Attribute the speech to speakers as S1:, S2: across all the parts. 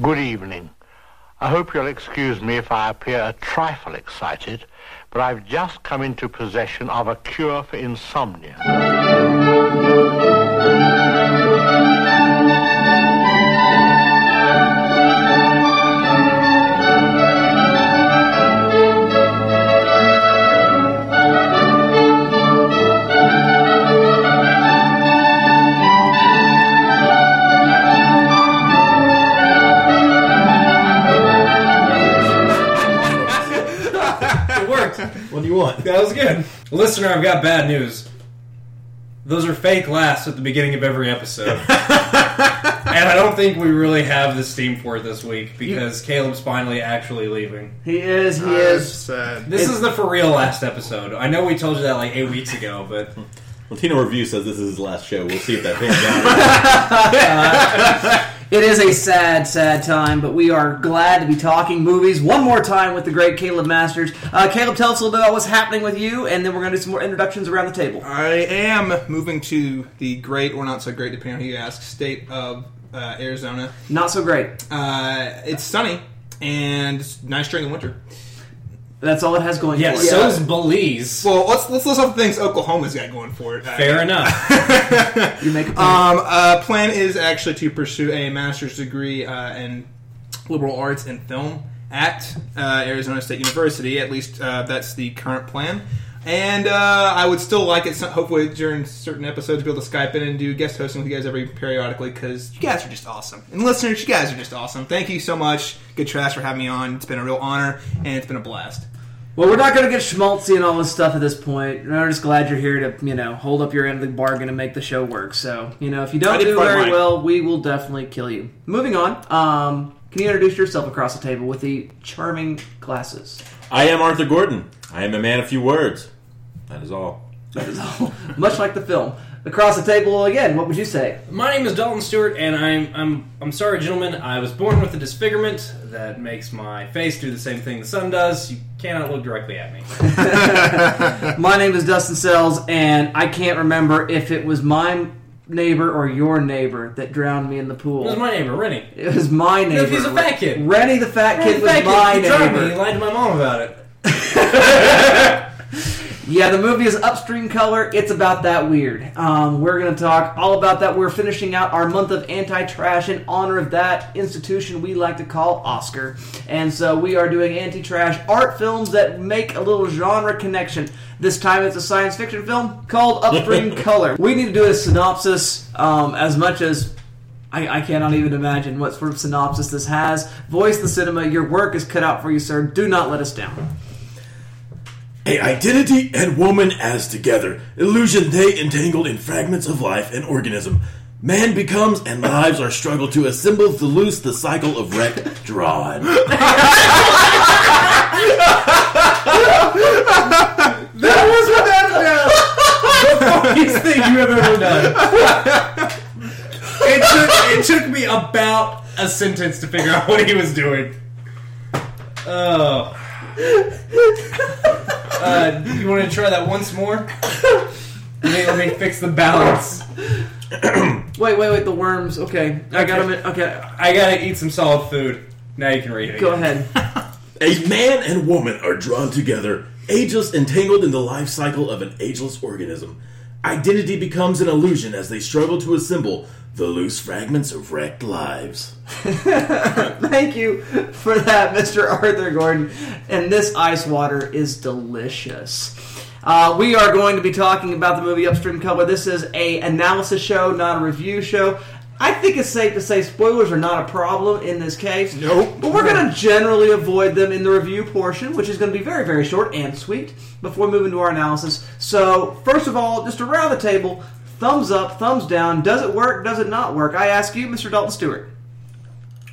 S1: Good evening. I hope you'll excuse me if I appear a trifle excited, but I've just come into possession of a cure for insomnia.
S2: What do you want?
S3: That was good. Listener, I've got bad news. Those are fake laughs at the beginning of every episode. and I don't think we really have the steam for it this week because Caleb's finally actually leaving.
S4: He is. He
S5: That's
S4: is.
S5: sad.
S3: This is the for real last episode. I know we told you that like eight weeks ago, but
S2: Latino Review says this is his last show. We'll see if that pans out.
S4: Uh, It is a sad, sad time, but we are glad to be talking movies one more time with the great Caleb Masters. Uh, Caleb, tell us a little bit about what's happening with you, and then we're going to do some more introductions around the table.
S5: I am moving to the great or not so great, depending on who you ask, state of uh, Arizona.
S4: Not so great.
S5: Uh, it's sunny and it's nice during the winter.
S4: That's all it has going
S3: yeah,
S4: for it.
S3: so is Belize.
S5: Well, let's let's list off the things Oklahoma's got going for it.
S3: Fair enough.
S4: You make a point.
S5: Um, uh, plan is actually to pursue a master's degree uh, in liberal arts and film at uh, Arizona State University. At least uh, that's the current plan. And uh, I would still like it, so- hopefully, during certain episodes, be able to Skype in and do guest hosting with you guys every periodically because you guys are just awesome. And listeners, you guys are just awesome. Thank you so much, Good Trash, for having me on. It's been a real honor and it's been a blast.
S4: Well, we're not going to get schmaltzy and all this stuff at this point. We're just glad you're here to, you know, hold up your end of the bargain and make the show work. So, you know, if you don't do very
S5: right.
S4: well, we will definitely kill you. Moving on. Um, can you introduce yourself across the table with the charming glasses?
S2: I am Arthur Gordon. I am a man of few words. That is all.
S4: That is all. Much like the film. Across the table again, what would you say?
S3: My name is Dalton Stewart, and I'm I'm I'm sorry, gentlemen. I was born with a disfigurement that makes my face do the same thing the sun does. You cannot look directly at me.
S4: My name is Dustin Sells, and I can't remember if it was my neighbor or your neighbor that drowned me in the pool.
S3: It was my neighbor, Rennie.
S4: It was my neighbor.
S3: he's a fat kid.
S4: Rennie the fat kid was
S3: Thank you.
S4: my
S3: He drugged me. He lied to my mom about it.
S4: Yeah, the movie is Upstream Color. It's about that weird. Um, we're going to talk all about that. We're finishing out our month of anti-trash in honor of that institution we like to call Oscar. And so we are doing anti-trash art films that make a little genre connection. This time it's a science fiction film called Upstream Color. We need to do a synopsis um, as much as I, I cannot even imagine what sort of synopsis this has. Voice the cinema. Your work is cut out for you, sir. Do not let us down.
S6: A identity and woman as together, illusion they entangled in fragments of life and organism. Man becomes and lives are struggled to assemble to loose the cycle of wreck drawn.
S3: That was without a doubt the funniest thing you have ever done. It took, it took me about a sentence to figure out what he was doing. Oh. Uh, you want to try that once more? Let me, let me fix the balance.
S4: Wait, wait, wait. The worms. Okay, I got them. Okay,
S3: I gotta eat some solid food. Now you can read it.
S4: go ahead.
S6: A man and woman are drawn together, ageless entangled in the life cycle of an ageless organism. Identity becomes an illusion as they struggle to assemble the loose fragments of wrecked lives.
S4: Thank you for that, Mr. Arthur Gordon. And this ice water is delicious. Uh, we are going to be talking about the movie Upstream Color. This is a analysis show, not a review show. I think it's safe to say spoilers are not a problem in this case.
S5: Nope.
S4: But we're going to generally avoid them in the review portion, which is going to be very, very short and sweet before moving to our analysis. So, first of all, just around the table, thumbs up, thumbs down. Does it work? Does it not work? I ask you, Mr. Dalton Stewart.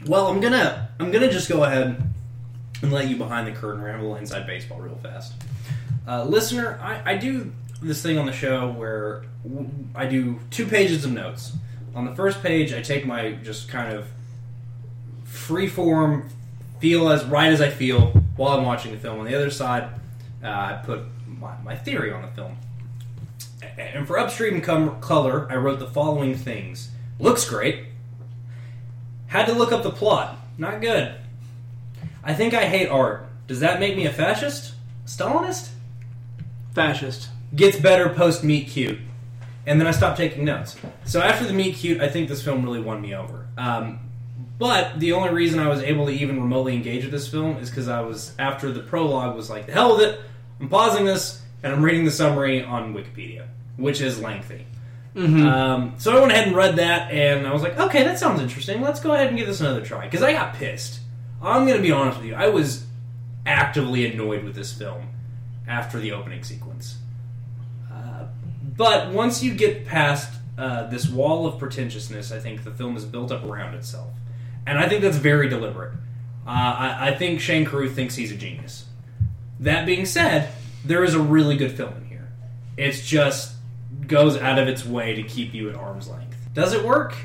S3: Well, I'm gonna I'm gonna just go ahead and let you behind the curtain ramble inside baseball real fast. Uh, listener, I, I do this thing on the show where I do two pages of notes. On the first page, I take my just kind of free form, feel as right as I feel while I'm watching the film. On the other side, uh, I put my, my theory on the film. And for Upstream Com- Color, I wrote the following things: looks great, had to look up the plot. not good. I think I hate art. Does that make me a fascist? Stalinist?
S4: Fascist.
S3: Gets better post Meet Cute. And then I stopped taking notes. So after the Meet Cute, I think this film really won me over. Um, but the only reason I was able to even remotely engage with this film is because I was, after the prologue, was like, the hell with it. I'm pausing this and I'm reading the summary on Wikipedia, which is lengthy. Um, so I went ahead and read that, and I was like, okay, that sounds interesting. Let's go ahead and give this another try. Because I got pissed. I'm going to be honest with you. I was actively annoyed with this film after the opening sequence. Uh, but once you get past uh, this wall of pretentiousness, I think the film is built up around itself. And I think that's very deliberate. Uh, I, I think Shane Carruth thinks he's a genius. That being said, there is a really good film in here. It's just goes out of its way to keep you at arm's length. Does it work?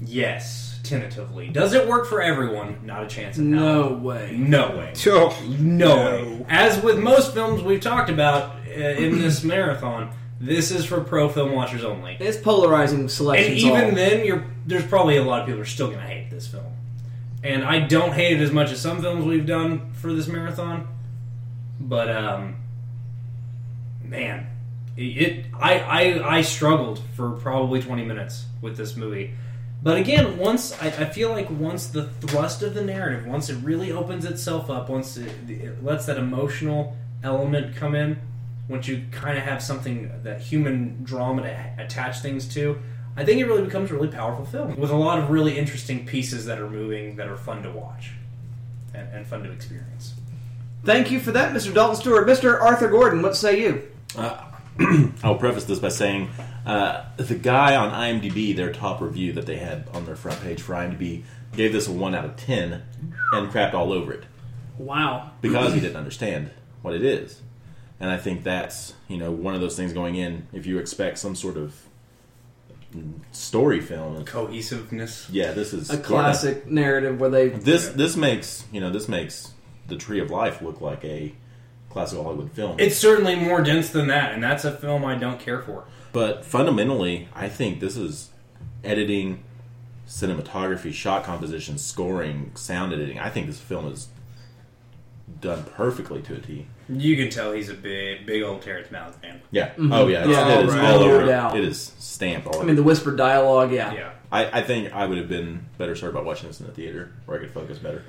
S3: Yes, tentatively. Does it work for everyone? Not a chance in hell.
S4: No way.
S3: No way.
S5: Oh,
S3: No way. As with most films we've talked about uh, in this marathon, this is for pro film watchers only.
S4: It's polarizing
S3: selection.
S4: And
S3: even
S4: all.
S3: then, you're there's probably a lot of people who are still going to hate this film. And I don't hate it as much as some films we've done for this marathon, but um, man, it, it I, I I struggled for probably 20 minutes with this movie. But again, once I, I feel like once the thrust of the narrative, once it really opens itself up, once it, it lets that emotional element come in, once you kind of have something that human drama to attach things to, I think it really becomes a really powerful film with a lot of really interesting pieces that are moving, that are fun to watch, and, and fun to experience.
S4: Thank you for that, Mr. Dalton Stewart. Mr. Arthur Gordon, what say you?
S2: Uh, I'll preface this by saying uh, the guy on IMDb, their top review that they had on their front page for IMDb, gave this a 1 out of 10 and crapped all over it
S4: Wow.
S2: because he didn't understand what it is. And I think that's, you know, one of those things going in, if you expect some sort of story film.
S3: Cohesiveness.
S2: Yeah, this is
S4: A classic narrative where they.
S2: This this makes, you know, this makes The Tree of Life look like a classical Hollywood film.
S3: It's certainly more dense than that, and that's a film I don't care for.
S2: But fundamentally, I think this is editing, cinematography, shot composition, scoring, sound editing. I think this film is done perfectly to a T.
S3: You can tell he's a big, big old Terrence Malick fan.
S2: Yeah. Oh mm-hmm. yeah. It's,
S4: Yeah,
S2: it is
S4: right.
S2: all over.
S4: doubt.
S2: It is stamped all
S4: I
S2: over.
S4: mean, the whispered dialogue, yeah.
S3: Yeah.
S2: I, I think I would have been better served by watching this in the theater where I could focus better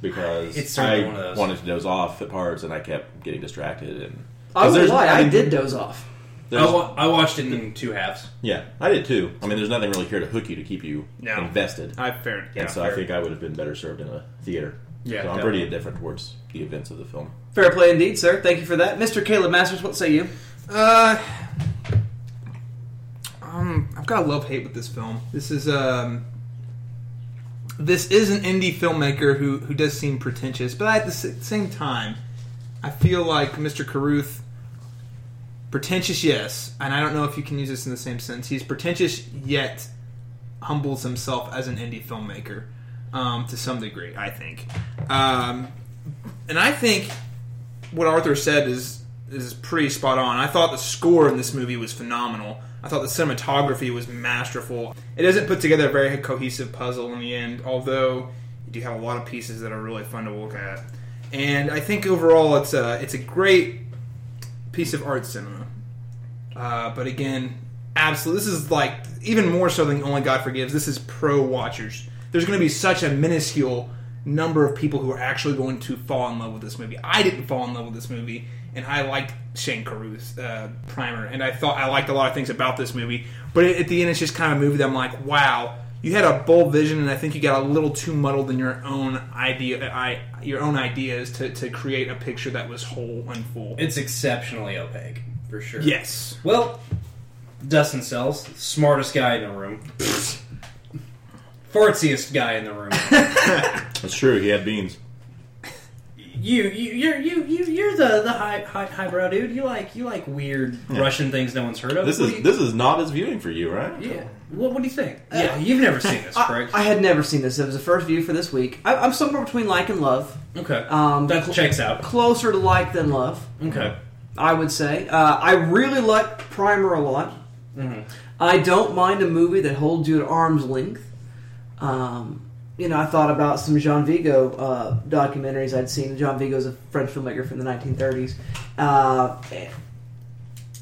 S2: because
S3: It's
S2: I
S3: one of those.
S2: wanted to doze off at parts and I kept getting distracted and
S4: I
S2: 'cause
S4: won't lie, I
S2: mean,
S4: did doze off.
S3: I, wa- I watched it in two halves.
S2: yeah, I did too. I mean, there's nothing really here to hook you to keep you
S5: No.
S2: invested.
S5: I fair. Yeah,
S2: and so I think I would have been better served in a theater.
S3: Yeah,
S2: so I'm
S3: definitely.
S2: pretty indifferent towards the events of the film.
S4: Fair play indeed, sir. Thank you for that. Mr. Caleb Masters, what say you?
S5: Uh, um, I've got a love hate with this film. This is um, this is an indie filmmaker who who does seem pretentious, but at the same time, I feel like Mr. Carruth. Pretentious, yes, and I don't know if you can use this in the same sense. He's pretentious yet humbles himself as an indie filmmaker um, to some degree. I think, um, and I think what Arthur said is is pretty spot on. I thought the score in this movie was phenomenal. I thought the cinematography was masterful. It doesn't put together a very cohesive puzzle in the end, although you do have a lot of pieces that are really fun to look at. And I think overall, it's a it's a great piece of art cinema. Uh, but again, absolutely, this is like even more so than Only God Forgives. This is pro watchers. There's going to be such a minuscule number of people who are actually going to fall in love with this movie. I didn't fall in love with this movie, and I liked Shane Carruth's uh, Primer, and I thought I liked a lot of things about this movie. But at the end, it's just kind of a movie that I'm like, wow. You had a bold vision, and I think you got a little too muddled in your own idea, I, your own ideas to, to create a picture that was whole and full.
S3: It's exceptionally opaque, for sure.
S5: Yes,
S3: Well, Dustin Sells, smartest guy in the room. Fartsiest guy in the room.
S2: That's true. He had beans.
S3: You, you, you're you, you, you're the the high, high highbrow dude. You like you like weird Russian things no one's heard of.
S2: This
S3: What
S2: is
S3: you-
S2: this is not as viewing for you, right?
S3: yeah. What, what do you think? yeah, you've never seen this,
S4: I,
S3: correct?
S4: I had never seen this. It was the first view for this week. I, I'm somewhere between like and love.
S3: okay,
S4: Um,
S3: that
S4: cl-
S3: checks out.
S4: Closer to like than love,
S3: Okay,
S4: I would say. Uh, I really like Primer a lot. I don't mind a movie that holds you at arm's length. Um, you know, I thought about some Jean Vigo uh, documentaries I'd seen. Jean Vigo's a French filmmaker from the 1930s. Uh,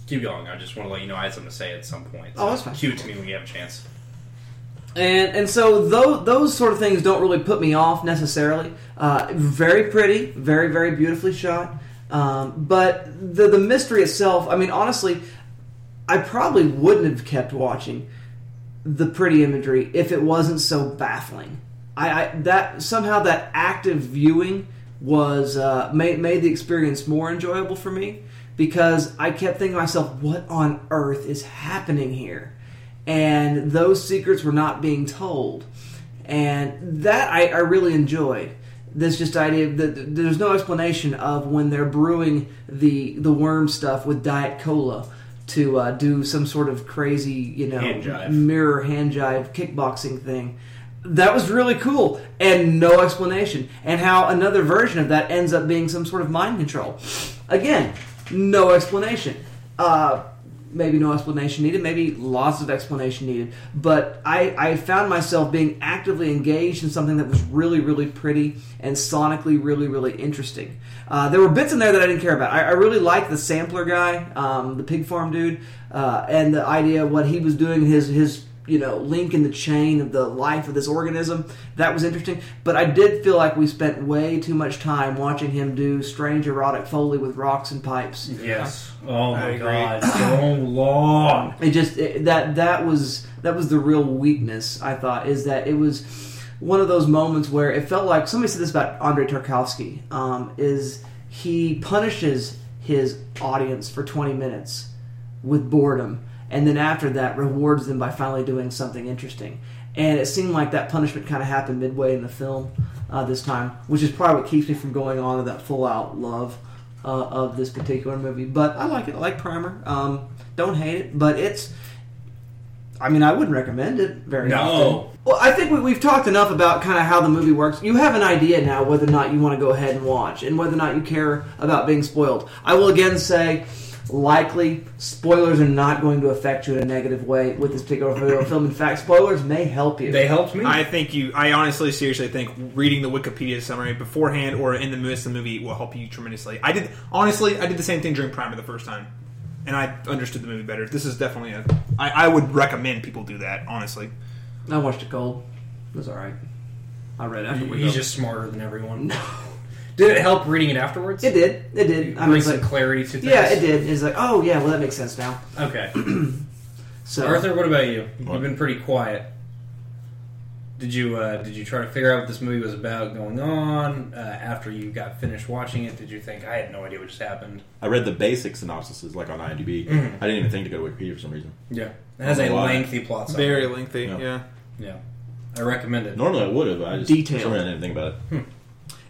S3: Keep going. I just want to let you know I had something to say at some point.
S4: Oh, that's fine.
S3: Cue it to me when you have a chance.
S4: and and so those those sort of things don't really put me off necessarily. Uh, very pretty, very very beautifully shot. Um, but the the mystery itself, I mean, honestly, I probably wouldn't have kept watching the pretty imagery if it wasn't so baffling. I, I that somehow that active viewing was uh, made made the experience more enjoyable for me because I kept thinking to myself, what on earth is happening here? And those secrets were not being told, and that I, I really enjoyed. This just idea that there's no explanation of when they're brewing the the worm stuff with diet cola to uh, do some sort of crazy, you know,
S3: Hand
S4: mirror hand jive kickboxing thing. That was really cool, and no explanation. And how another version of that ends up being some sort of mind control. Again, no explanation. Uh, maybe no explanation needed. Maybe lots of explanation needed. But I, I found myself being actively engaged in something that was really, really pretty and sonically really, really interesting. Uh, there were bits in there that I didn't care about. I, I really liked the sampler guy, um, the pig farm dude, uh, and the idea of what he was doing, his his you know link in the chain of the life of this organism. That was interesting. But I did feel like we spent way too much time watching him do strange erotic foley with rocks and pipes.
S3: Yes. Oh
S5: I
S3: my
S5: agree.
S3: god, so long.
S4: It just it, that that was that was the real weakness. I thought is that it was one of those moments where it felt like somebody said this about Andrei Tarkovsky. Um, is he punishes his audience for twenty minutes with boredom, and then after that rewards them by finally doing something interesting. And it seemed like that punishment kind of happened midway in the film uh, this time, which is probably what keeps me from going on to that full out love uh, of this particular movie. But I like it. I like Primer. Um, don't hate it, but it's. I mean, I wouldn't recommend it very much.
S3: No.
S4: often. Well, I think we, we've talked enough about kind of how the movie works. You have an idea now whether or not you want to go ahead and watch, and whether or not you care about being spoiled. I will again say, likely spoilers are not going to affect you in a negative way with this particular film. In fact, spoilers may help you.
S3: They helped me.
S5: I think you. I honestly, seriously think reading the Wikipedia summary beforehand or in the midst of the movie will help you tremendously. I did honestly. I did the same thing during Primer the first time, and I understood the movie better. This is definitely a. I, I would recommend people do that. Honestly,
S4: I watched it cold. It was all right. I read afterwards.
S3: He's just smarter than everyone. Did it help reading it afterwards?
S4: It did. It did. I mean, it's
S3: some
S4: like,
S3: clarity to things.
S4: yeah, it did. It's like, oh yeah, well that makes sense now.
S3: Okay.
S4: So
S3: Arthur, what about you?
S2: What?
S3: You've been pretty quiet. Did you uh, did you try to figure out what this movie was about going on uh, after you got finished watching it? Did you think I had no idea what just happened?
S2: I read the basic synopsises like on IMDb.
S3: Mhm.
S2: I didn't even think to go to Wikipedia for some reason.
S3: Yeah, it has a
S2: why.
S3: lengthy plot. summary.
S5: very lengthy.
S2: Yeah.
S5: Yeah.
S3: Yeah, I recommend it.
S2: Normally I would have. I just
S4: Detailed.
S2: for some reason I didn't think about it.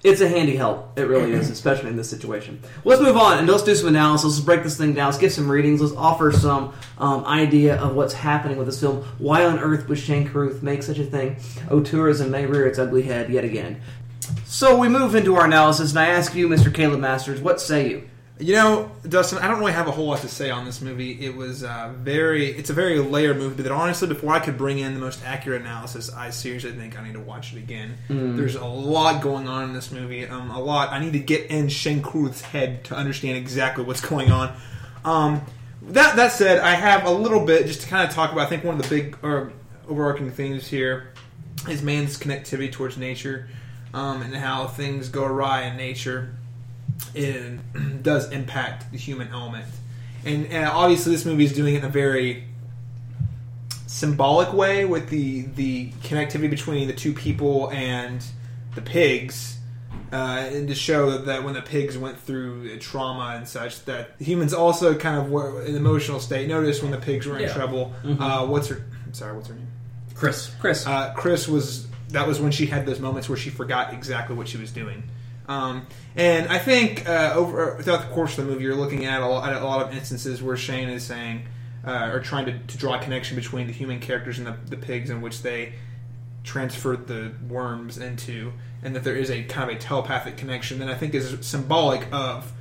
S4: It's a handy help. It really is, especially in this situation. Let's move on and let's do some analysis. Let's break this thing down. Let's give some readings. Let's offer some um, idea of what's happening with this film. Why on earth would Shane Carruth make such a thing? Oh, auteurism may rear its ugly head yet again. So we move into our analysis, and I ask you, Mr. Caleb Masters, what say you?
S5: You know, Dustin, I don't really have a whole lot to say on this movie. It was uh, very, it's a very layered movie. But honestly, before I could bring in the most accurate analysis, I seriously think I need to watch it again. There's a lot going on in this movie. Um, a lot. I need to get in Shane Carruth's head to understand exactly what's going on. Um, that that said, I have a little bit just to kind of talk about. I think one of the big or overarching themes here is man's connectivity towards nature, um, and how things go awry in nature it does impact the human element. And, and obviously, this movie is doing it in a very symbolic way with the the connectivity between the two people and the pigs, uh, and to show that, that when the pigs went through trauma and such, that humans also kind of were in emotional state. Notice when the pigs were in
S3: Yeah.
S5: trouble. Uh, what's her? I'm sorry, what's her name?
S3: Chris.
S4: Chris.
S5: uh, Chris was that was when she had those moments where she forgot exactly what she was doing. Um, and I think uh, over throughout the course of the movie, you're looking at a lot, at a lot of instances where Shane is saying uh, or trying to, to draw a connection between the human characters and the, the pigs, in which they transferred the worms into, and that there is a kind of a telepathic connection that I think is symbolic of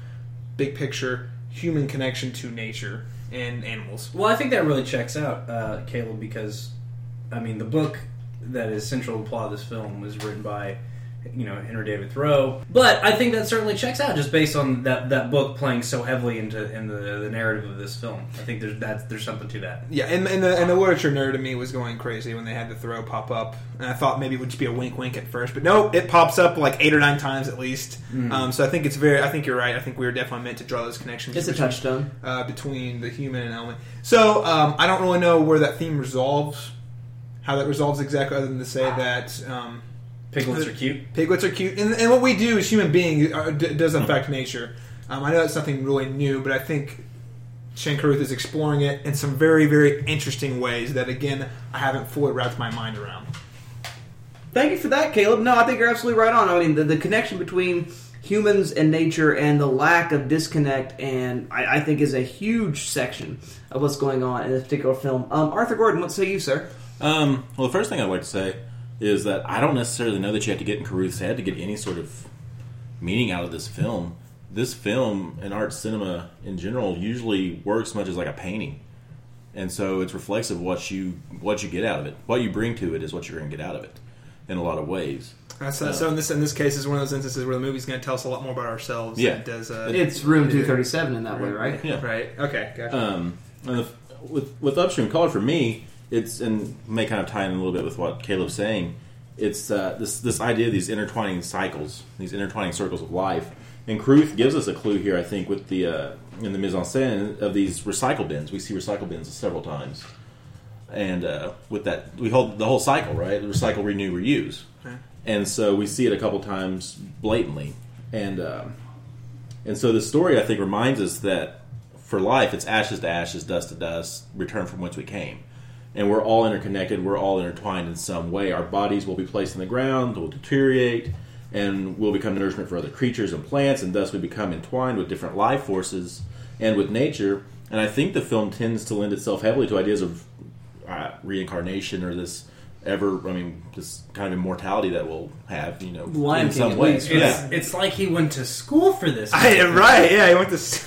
S5: big picture human connection to nature and animals.
S3: Well, I think that really checks out, uh, Caleb, because I mean the book that is central to the plot of this film was written by you know Henry David Thoreau. But I think that certainly checks out just based on that, that book playing so heavily into in the, the narrative of this film. I think there's that there's something to that.
S5: Yeah, and, and the and the literature nerd in me was going crazy when they had the Thoreau pop up, and I thought maybe it would just be a wink, wink at first, but no, it pops up like eight or nine times at least. Um, so I think it's very. I think you're right. I think we were definitely meant to draw those connections.
S4: It's a touchstone.
S5: uh, between the human and element. So um, I don't really know where that theme resolves, how that resolves exactly, other than to say that um,
S3: Piglets are cute.
S5: piglets are cute, and, and what we do as human beings uh, d- does affect nature. Um, I know that's something really new, but I think Shane Carruth is exploring it in some very, very interesting ways that, again, I haven't fully wrapped my mind around.
S4: Thank you for that, Caleb. No, I think you're absolutely right on. I mean, the, the connection between humans and nature and the lack of disconnect, and I, I think is a huge section of what's going on in this particular film. Um, Arthur Gordon, what say you, sir?
S2: Um, well, the first thing I'd like to say is that I don't necessarily know that you have to get in Carruth's head to get any sort of meaning out of this film. This film and art cinema in general usually works much as like a painting, and so it's reflexive of what you what you get out of it. What you bring to it is what you're going to get out of it, in a lot of ways.
S5: Uh, so, so in this in this case, is one of those instances where the movie's going to tell us a lot more about ourselves.
S2: Yeah.
S5: than it does. Uh,
S4: It's room 237 in that way, right?
S2: Yeah.
S5: right. Okay. Gotcha.
S2: Um, and the, with with upstream color for me, it's and may kind of tie in a little bit with what Caleb's saying. It's uh, this this idea of these intertwining cycles, these intertwining circles of life. And Carruth gives us a clue here, I think, with the uh, in the mise en scène of these recycle bins. We see recycle bins several times, and uh, with that, we hold the whole cycle, right? Recycle, renew, reuse.
S5: Okay.
S2: And so we see it a couple times blatantly, and um, and so the story I think reminds us that for life it's ashes to ashes, dust to dust, return from whence we came, and we're all interconnected. We're all intertwined in some way. Our bodies will be placed in the ground, will deteriorate, and will become nourishment for other creatures and plants, and thus we become entwined with different life forces and with nature. And I think the film tends to lend itself heavily to ideas of uh, reincarnation or this ever, I mean, this kind of immortality that we'll have, you know,
S4: Lion
S2: in
S4: King,
S2: some
S4: at
S2: ways.
S4: least,
S3: It's,
S2: Yeah.
S3: it's like he went to school for this.
S5: I, right. Yeah. He went to. s-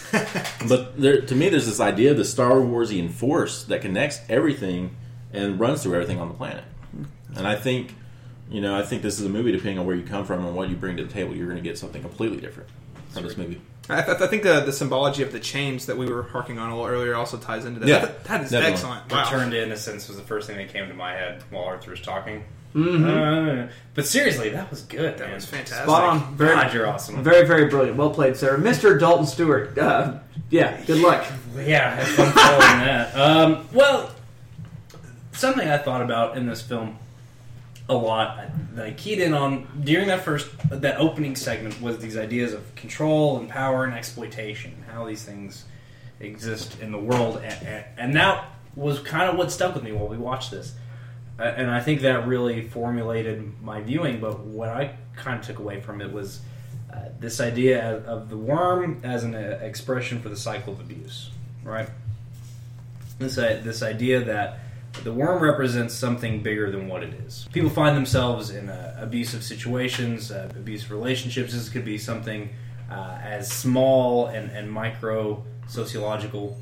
S2: But there, to me, there's this idea of the Star Warsian force that connects everything and runs through everything on the planet. And I think, you know, I think this is a movie. Depending on where you come from and what you bring to the table, you're going to get something completely different from this movie.
S5: I, th- I think the, the symbology of the chains that we were harking on a little earlier also ties into that.
S2: Yeah,
S5: That- that is
S2: definitely.
S5: excellent. Wow.
S3: Return to Innocence was the first thing that came to my head while Arthur was talking. Uh, but seriously, that was good.
S5: That
S3: man.
S5: was fantastic.
S4: Spot on. Very,
S3: God, you're awesome.
S4: very, very brilliant. Well played, sir. Mr. Dalton Stewart. Uh, yeah, good luck.
S3: Yeah, I had fun following that. Um, well, something I thought about in this film a lot that I keyed in on during that first that opening segment was these ideas of control and power and exploitation, how these things exist in the world, and, and, and that was kind of what stuck with me while we watched this. And I think that really formulated my viewing. But what I kind of took away from it was uh, this idea of, of the worm as an uh, expression for the cycle of abuse, right? This uh, this idea that the worm represents something bigger than what it is. People find themselves in uh, abusive situations, uh, abusive relationships. This could be something uh, as small and, and micro sociological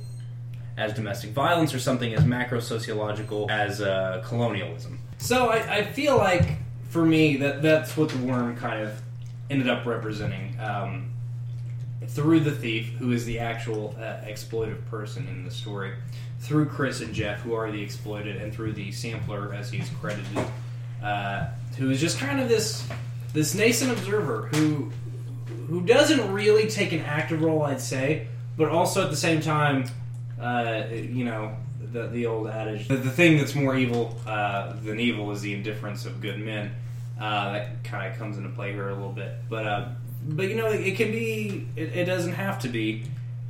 S3: as domestic violence or something as macro sociological as uh, colonialism. So I, I feel like for me that that's what the worm kind of ended up representing um, through the thief, who is the actual uh, exploitive person in the story, through Chris and Jeff, who are the exploited, and through the sampler, as he's credited, uh, who is just kind of this this nascent observer who who doesn't really take an active role, I'd say, but also at the same time, uh, you know, the the old adage, the, the thing that's more evil uh, than evil is the indifference of good men. Uh, that kind of comes into play here a little bit, but uh, but you know, it, it can be. It, it doesn't have to be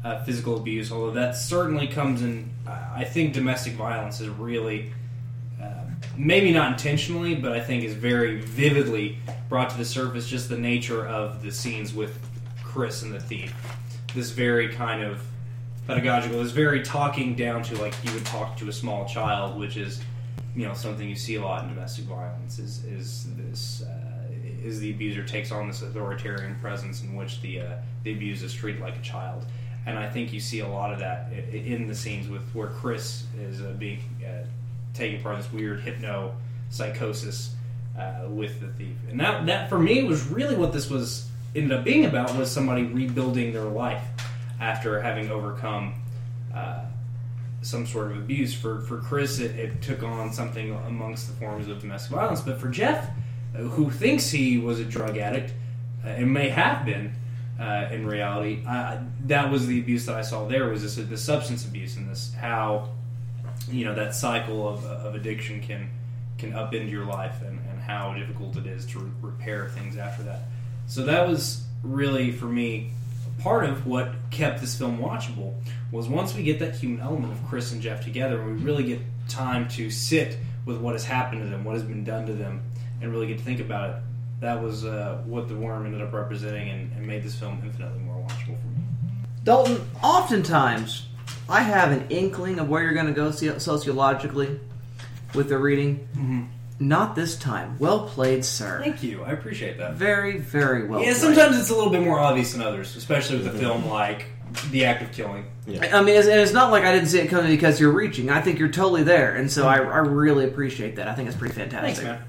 S3: uh, physical abuse, although that certainly comes in. I think domestic violence is really uh, maybe not intentionally, but I think is very vividly brought to the surface just the nature of the scenes with Chris and the thief. This very kind of pedagogical, this very talking down to like you would talk to a small child, which is you know something you see a lot in domestic violence. Is is this uh, is the abuser takes on this authoritarian presence in which the uh, the abused is treated like a child. And I think you see a lot of that in the scenes with where Chris is uh, being uh, taking part in this weird hypno psychosis uh, with the thief, and that that for me was really what this was ended up being about was somebody rebuilding their life after having overcome. Uh, some sort of abuse. For for Chris, it, it took on something amongst the forms of domestic violence. But for Jeff, uh, who thinks he was a drug addict uh, and may have been uh, in reality, uh, that was the abuse that I saw there. Was this the substance abuse and this how you know that cycle of, of addiction can can upend your life and, and how difficult it is to re- repair things after that. So that was really for me part of what kept this film watchable was once we get that human element of Chris and Jeff together, and we really get time to sit with what has happened to them, what has been done to them, and really get to think about it. That was uh, what the worm ended up representing, and, and made this film infinitely more watchable for me.
S4: Dalton, oftentimes I have an inkling of where you're going to go sociologically with the reading. Mm-hmm. Not this time. Well played, sir.
S3: Thank you, I appreciate that.
S4: Very, very well.
S3: Yeah,
S4: played.
S3: sometimes it's a little bit more obvious than others, especially with a mm-hmm. film like The Act of Killing. Yeah.
S4: I mean, it's, and it's not like I didn't see it coming because you're reaching. I think you're totally there, and so mm-hmm. I, I really appreciate that. I think it's pretty fantastic.
S3: Thanks, man.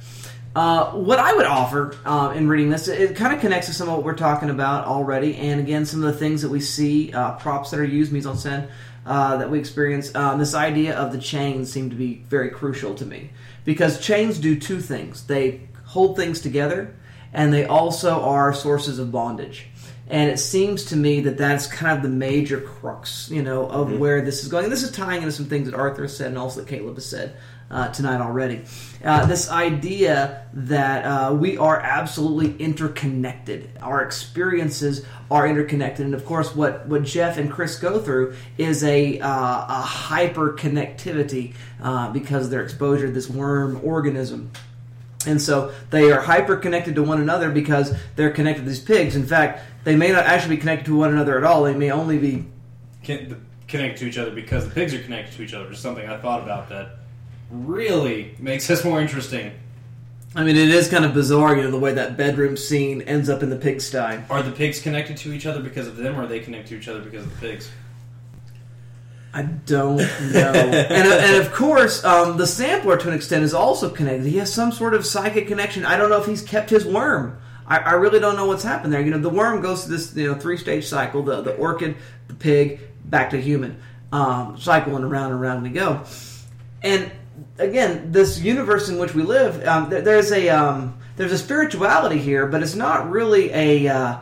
S4: Uh, what I would offer uh, in reading this, it, kind of connects to some of what we're talking about already, and again, some of the things that we see, uh, props that are used, mise en scène, uh, that we experience. Um, this idea of the chains seemed to be very crucial to me because chains do two things: they hold things together, and they also are sources of bondage. And it seems to me that that's kind of the major crux, you know, of where this is going. And this is tying into some things that Arthur has said and also that Caleb has said uh, tonight already. Uh, this idea that uh, we are absolutely interconnected. Our experiences are interconnected. And of course, what, what Jeff and Chris go through is a, uh, a hyper connectivity uh, because of their exposure to this worm organism. And so they are hyper connected to one another because they're connected to these pigs. In fact, they may not actually be connected to one another at all. They may only be
S3: Can, connected to each other because the pigs are connected to each other, is something I thought about that really makes this more interesting.
S4: I mean, it is kind of bizarre, you know, the way that bedroom scene ends up in the pigsty.
S3: Are the pigs connected to each other because of them, or are they connected to each other because of the pigs?
S4: I don't know. and, uh, and of course, um, the sampler to an extent is also connected. He has some sort of psychic connection. I don't know if he's kept his worm. I, I really don't know what's happened there. You know, the worm goes through this you know three stage cycle: the the orchid, the pig, back to human um, cycle, and around and around we go. And again, this universe in which we live, um, there, there's a um, there's a spirituality here, but it's not really a uh,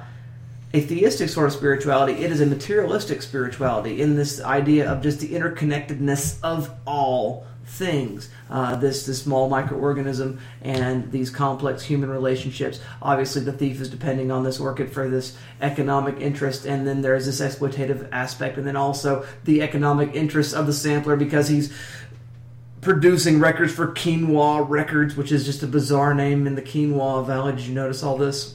S4: a theistic sort of spirituality. It is a materialistic spirituality in this idea of just the interconnectedness of all things. Uh, this this small microorganism and these complex human relationships. Obviously, the thief is depending on this orchid for this economic interest, and then there's this exploitative aspect, and then also the economic interest of the sampler because he's producing records for Quinoa Records, which is just a bizarre name in the Quinoa Valley. Did you notice all this?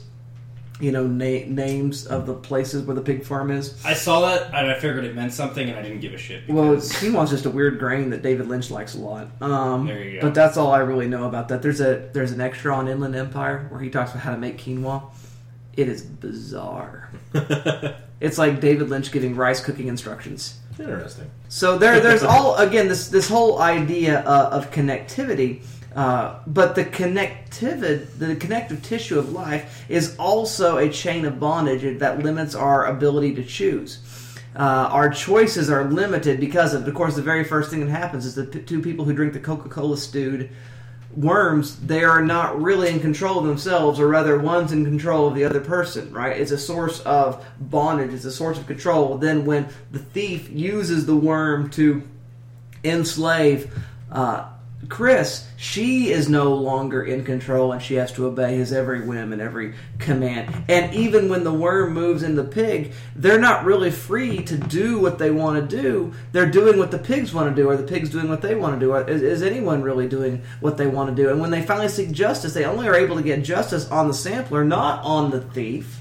S4: You know, na- names of the places where the pig farm is.
S3: I saw that and I figured it meant something, and I didn't give a shit.
S4: Well,
S3: because-
S4: quinoa's just a weird grain that David Lynch likes a lot. Um,
S3: There you go.
S4: But that's all I really know about that. There's a there's an extra on Inland Empire where he talks about how to make quinoa. It is bizarre. it's like David Lynch giving rice cooking instructions.
S2: Interesting.
S4: So there, there's all again this this whole idea uh, of connectivity, uh, but the connectivity, the connective tissue of life is also a chain of bondage that limits our ability to choose. Uh, our choices are limited because of, of course, the very first thing that happens is the p- two people who drink the Coca-Cola stewed worms, they are not really in control of themselves, or rather, one's in control of the other person, right? It's a source of bondage, it's a source of control. Then, when the thief uses the worm to enslave uh, Chris, she is no longer in control and she has to obey his every whim and every command. And even when the worm moves in the pig, they're not really free to do what they want to do. They're doing what the pigs want to do, or the pigs doing what they want to do. Is, is anyone really doing what they want to do? And when they finally seek justice, they only are able to get justice on the sampler, not on the thief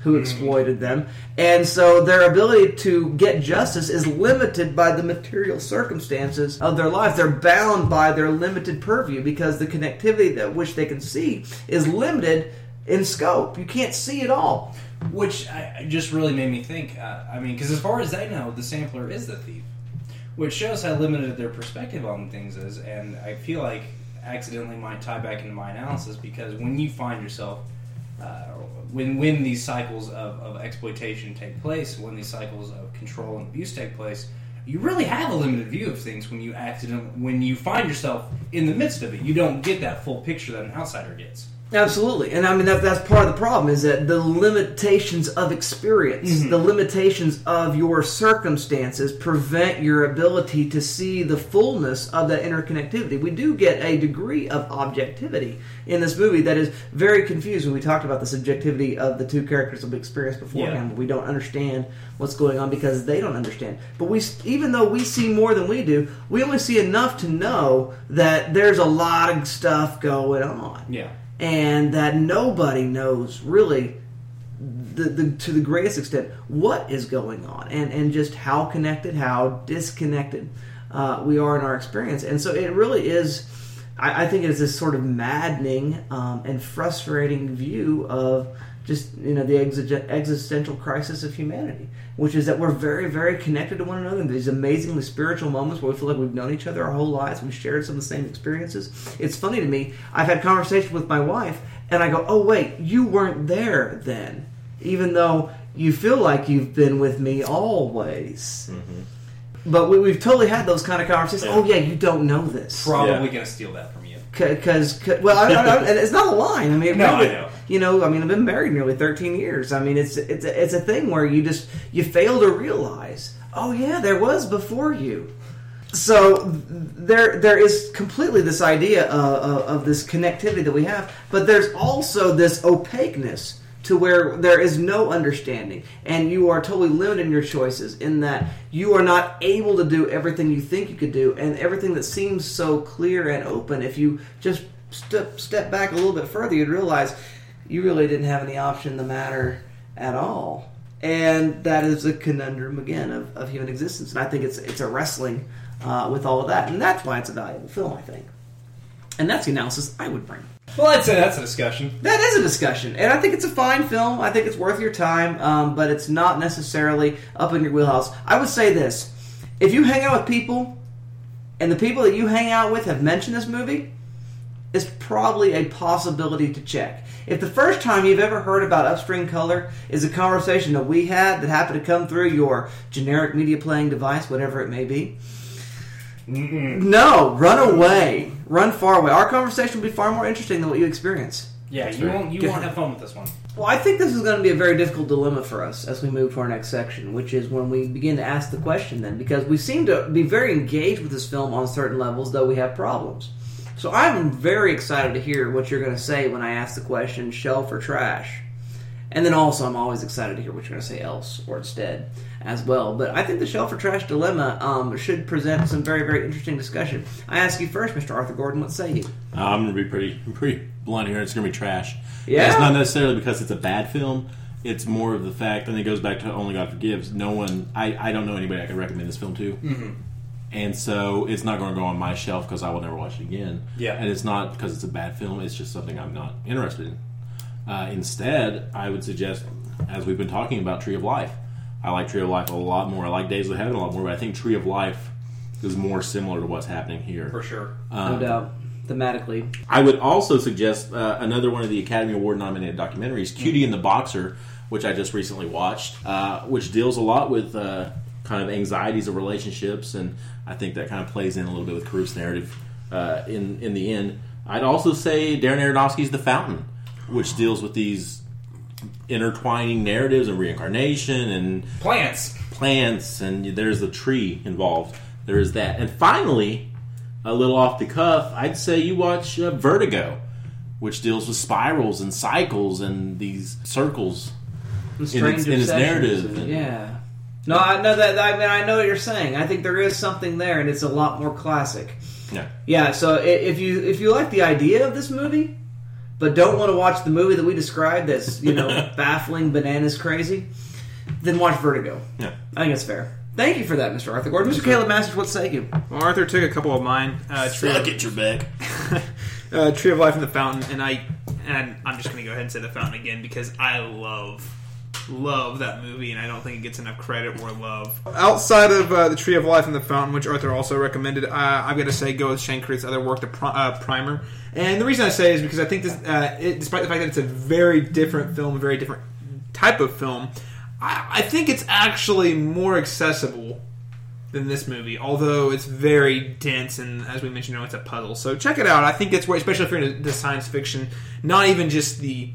S4: who exploited them. And so their ability to get justice is limited by the material circumstances of their life. They're bound by their limited purview because the connectivity that which they can see is limited in scope. You can't see it all.
S3: Which I, I just really made me think. Uh, I mean, because as far as I know, the sampler is the thief, which shows how limited their perspective on things is. And I feel like accidentally might tie back into my analysis because when you find yourself, uh, when when these cycles of, of exploitation take place, when these cycles of control and abuse take place, you really have a limited view of things when you accident when you find yourself in the midst of it. You don't get that full picture that an outsider gets.
S4: Absolutely, and I mean that, that's part of the problem is that the limitations of experience, mm-hmm. the limitations of your circumstances, prevent your ability to see the fullness of that interconnectivity. We do get a degree of objectivity in this movie that is very confusing. We talked about the subjectivity of the two characters of experience beforehand.
S3: Yeah.
S4: We don't understand what's going on because they don't understand. But we, even though we see more than we do, we only see enough to know that there's a lot of stuff going on
S3: Yeah.
S4: And that nobody knows really the, the to the greatest extent what is going on and and just how connected how disconnected uh, we are in our experience. And so it really is I, I think it is this sort of maddening um, and frustrating view of just you know the exige- existential crisis of humanity which is that we're very very connected to one another in these amazingly spiritual moments where we feel like we've known each other our whole lives we've shared some of the same experiences it's funny to me i've had conversations with my wife and i go oh wait you weren't there then even though you feel like you've been with me always mm-hmm. but we, we've totally had those kind of conversations
S2: Yeah.
S4: oh yeah you don't know this
S3: Probably
S2: Yeah.
S3: gonna steal that from you.
S4: because well, I, I, I, and it's not a line. I mean,
S3: No,
S4: really,
S3: I know.
S4: You know, I mean, I've been married nearly thirteen years. I mean, it's it's a, it's a thing where you just you fail to realize, oh yeah, there was before you. So there there is completely this idea of, of, of this connectivity that we have, but there's also this opaqueness to where there is no understanding and you are totally limited in your choices in that you are not able to do everything you think you could do and everything that seems so clear and open if you just step step back a little bit further you'd realize you really didn't have any option in the matter at all. And that is a conundrum again of, of human existence. And i think it's it's a wrestling uh, with all of that. And that's why it's a valuable film i think. And that's the analysis i would bring.
S3: Well, I'd say that's a discussion.
S4: that is a discussion, and I think it's a fine film. I think it's worth your time, um, but it's not necessarily up in your wheelhouse. I would say this: if you hang out with people, and the people that you hang out with have mentioned this movie, it's probably a possibility to check. If the first time you've ever heard about Upstream Color is a conversation that we had that happened to come through your generic media playing device, whatever it may be, no, run away, run far away. Our conversation will be far more interesting than what you experience.
S3: Yeah, you won't you won't have fun with this one.
S4: Well, I think this is going to be a very difficult dilemma for us as we move to our next section, which is when we begin to ask the question then, because we seem to be very engaged with this film on certain levels, though we have problems. So I'm very excited to hear what you're going to say when I ask the question, shelf or trash. And then also, I'm always excited to hear what you're going to say else or instead as well. But I think the shelf or trash dilemma um, should present some very, very interesting discussion. I ask you first, Mr. Arthur Gordon, what say you?
S2: I'm gonna be pretty pretty blunt here. It's gonna be trash.
S4: Yeah?
S2: It's not necessarily because it's a bad film. It's more of the fact, and it goes back to Only God Forgives. No one, I, I don't know anybody I could recommend this film to, mm-hmm. And so it's not going to go on my shelf because I will never watch it again.
S3: Yeah.
S2: and it's not because it's a bad film. It's just something I'm not interested in. Uh, instead, I would suggest, as we've been talking about, Tree of Life. I like Tree of Life a lot more. I like Days of Heaven a lot more, but I think Tree of Life is more similar to what's happening here.
S3: For sure.
S4: No doubt. Thematically.
S2: I would also suggest uh, another one of the Academy Award nominated documentaries, Cutie and the Boxer, which I just recently watched, uh, which deals a lot with uh, kind of anxieties of relationships, and I think that kind of plays in a little bit with Carruth's narrative uh, in in the end. I'd also say Darren Aronofsky's The Fountain, which deals with these intertwining narratives and reincarnation and
S3: Plants.
S2: plants, and there's a tree involved. There is that, and finally, a little off the cuff, I'd say you watch uh, Vertigo, which deals with spirals and cycles and these circles. In its- in its narrative
S4: and- yeah. No, I know that. I mean, I know what you're saying. I think there is something there, and it's a lot more classic.
S2: Yeah,
S4: Yeah. So if you if you like the idea of this movie, but don't want to watch the movie that we described that's you know baffling, bananas, crazy, then watch Vertigo.
S2: yeah.
S4: I think that's fair. Thank you for that, Mr. Arthur Gordon. Mr. Caleb Masters, what say you?
S5: Well, Arthur took a couple of mine. Uh, Tree,
S6: Suck
S5: of,
S6: it, Trebek.
S5: uh, Tree of Life and the Fountain, and I and I'm just going to go ahead and say the Fountain again because I love love that movie, and I don't think it gets enough credit or love. Outside of uh, the Tree of Life and the Fountain, which Arthur also recommended, uh, I've got to say go with Shane Carruth's other work, The Pri- uh, Primer. And the reason I say is because I think this, uh, it, despite the fact that it's a very different film, a very different type of film, I, I think it's actually more accessible than this movie, although it's very dense and, as we mentioned, you know, it's a puzzle. So check it out. I think it's where, especially if you're into the science fiction, not even just the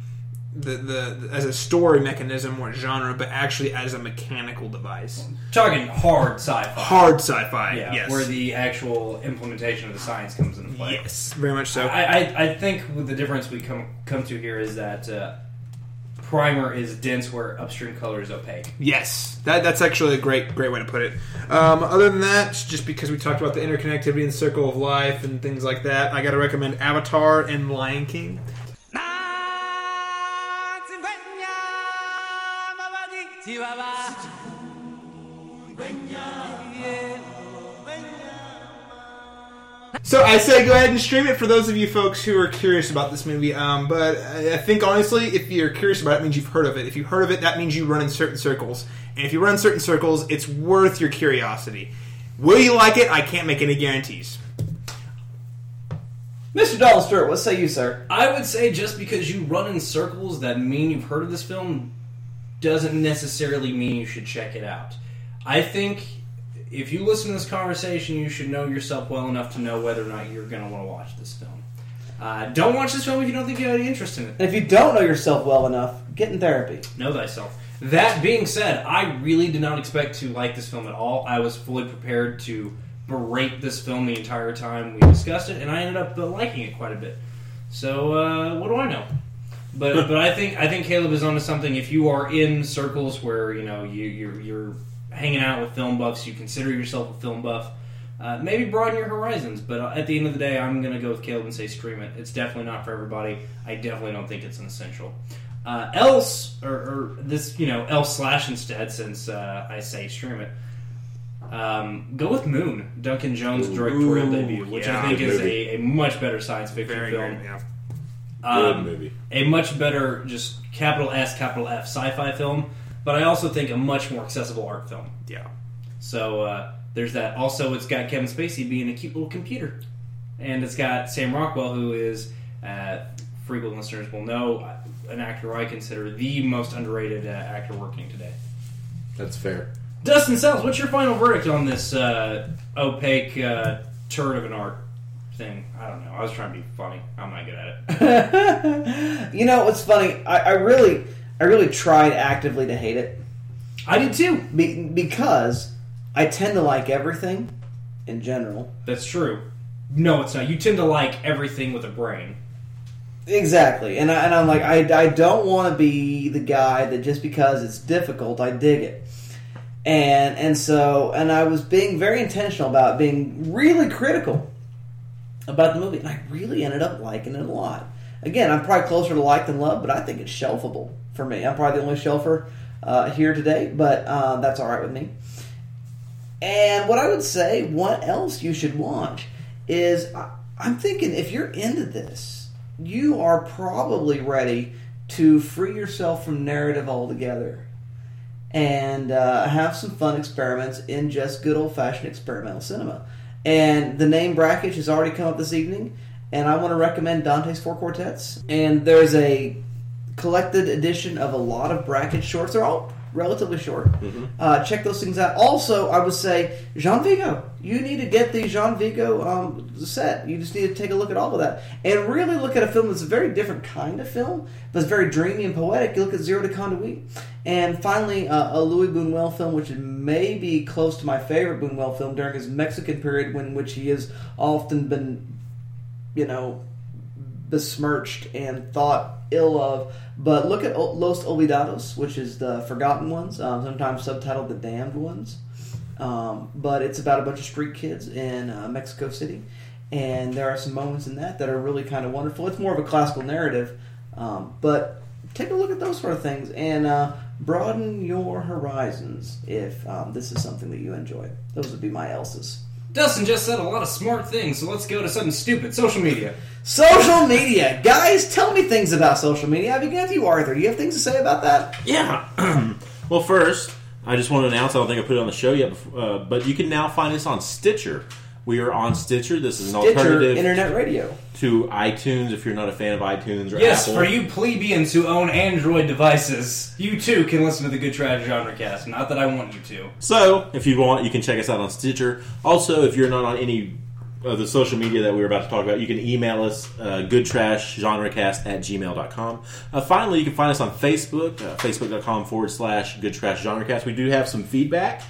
S5: the, the as a story mechanism or genre, but actually as a mechanical device.
S3: Talking hard sci-fi.
S5: Hard sci-fi,
S3: Yeah,
S5: yes,
S3: where the actual implementation of the science comes into play.
S5: yes, very much so.
S3: I, I, I think the difference we come come to here is that uh, primer is dense, where upstream color is opaque.
S5: Yes, that, that's actually a great great way to put it. Um, other than that, just because we talked about the interconnectivity and circle of life and things like that, I got to recommend Avatar and Lion King. So I say go ahead and stream it for those of you folks who are curious about this movie. Um, but I I think honestly, if you're curious about it, it means you've heard of it. If you've heard of it, that means you run in certain circles. And if you run in certain circles, it's worth your curiosity. Will you like it? I can't make any guarantees.
S4: Mr. Dalton Stewart, what say you, sir?
S3: I would say just because you run in circles that mean you've heard of this film doesn't necessarily mean you should check it out. I think if you listen to this conversation, you should know yourself well enough to know whether or not you're going to want to watch this film. Uh, don't watch this film if you don't think you have any interest in it.
S4: And if you don't know yourself well enough, get in therapy.
S3: Know thyself. That being said, I really did not expect to like this film at all. I was fully prepared to berate this film the entire time we discussed it, and I ended up uh, liking it quite a bit. So uh, what do I know? But but I think I think Caleb is onto something. If you are in circles where you know you you're, you're hanging out with film buffs, you consider yourself a film buff. Uh, maybe broaden your horizons, but uh, at the end of the day, I'm going to go with Caleb and say stream it. It's definitely not for everybody. I definitely don't think it's an essential. Uh, else, or, or this, you know, else slash instead, since uh, I say stream it. Um, go with Moon, Duncan Jones' directorial
S5: Ooh,
S3: debut, which
S5: yeah,
S3: I think is a, a much better science fiction
S5: Very
S3: film.
S5: Yeah.
S2: Good
S3: Um,
S2: movie.
S3: a much better, just capital S, capital F sci-fi film, but I also think a much more accessible art film.
S5: Yeah.
S3: So uh, there's that. Also, it's got Kevin Spacey being a cute little computer, and it's got Sam Rockwell, who is uh, frequent listeners will know an actor I consider the most underrated uh, actor working today.
S2: That's fair.
S3: Dustin Sells, what's your final verdict on this uh, opaque uh, turd of an art thing? I don't know. I was trying to be funny. I'm not good at it.
S4: You know, what's funny? I, I really, I really tried actively to hate it
S3: I did too.
S4: be, because I tend to like everything in general.
S3: That's true. No, it's not. You tend to like everything with a brain.
S4: Exactly, and I, and I'm like, I, I don't want to be the guy that just because it's difficult, I dig it, and and so and I was being very intentional about being really critical about the movie, and I really ended up liking it a lot. Again, I'm probably closer to like than love, but I think it's shelfable for me. I'm probably the only shelfer uh, here today, but uh, that's all right with me. And what I would say, what else you should watch is I, I'm thinking if you're into this, you are probably ready to free yourself from narrative altogether and uh, have some fun experiments in just good old fashioned experimental cinema. And the name Brakhage has already come up this evening, and I want to recommend Dante's Four Quartets. And there's a collected edition of a lot of Brakhage shorts. They're all relatively short. Uh, check those things out. Also, I would say Jean Vigo. You need to get the Jean Vigo um, set. You just need to take a look at all of that and really look at a film that's a very different kind of film, but it's very dreamy and poetic. You look at Zéro de conduite, and finally uh, a Louis Buñuel film, which may be close to my favorite Buñuel film during his Mexican period, when which he has often been, you know, besmirched and thought ill of. But look at Los Olvidados, which is the forgotten ones, um, sometimes subtitled the damned ones. Um, but it's about a bunch of street kids in uh, Mexico City, and there are some moments in that that are really kind of wonderful. It's more of a classical narrative, um, but take a look at those sort of things and uh, broaden your horizons if um, this is something that you enjoy. Those would be my else's.
S3: Dustin just said a lot of smart things, so let's go to something stupid. Social media.
S4: Social media, guys, tell me things about social media. I begin with you, Arthur. Do you have things to say about that?
S2: Yeah. well, first, I just want to announce. I don't think I put it on the show yet, before, uh, but you can now find us on Stitcher. We are on Stitcher. This is an
S4: Stitcher
S2: alternative
S4: Internet Radio.
S2: to iTunes. If you're not a fan of iTunes or
S3: Yes,
S2: Apple,
S3: for you plebeians who own Android devices, you too can listen to the Good Trash Genre Cast. Not that I want you to.
S2: So, if you want, you can check us out on Stitcher. Also, if you're not on any of the social media that we were about to talk about, you can email us, uh, goodtrashgenrecast at gmail.com. Uh, finally, you can find us on Facebook, uh, facebook.com forward slash goodtrashgenrecast. We do have some feedback.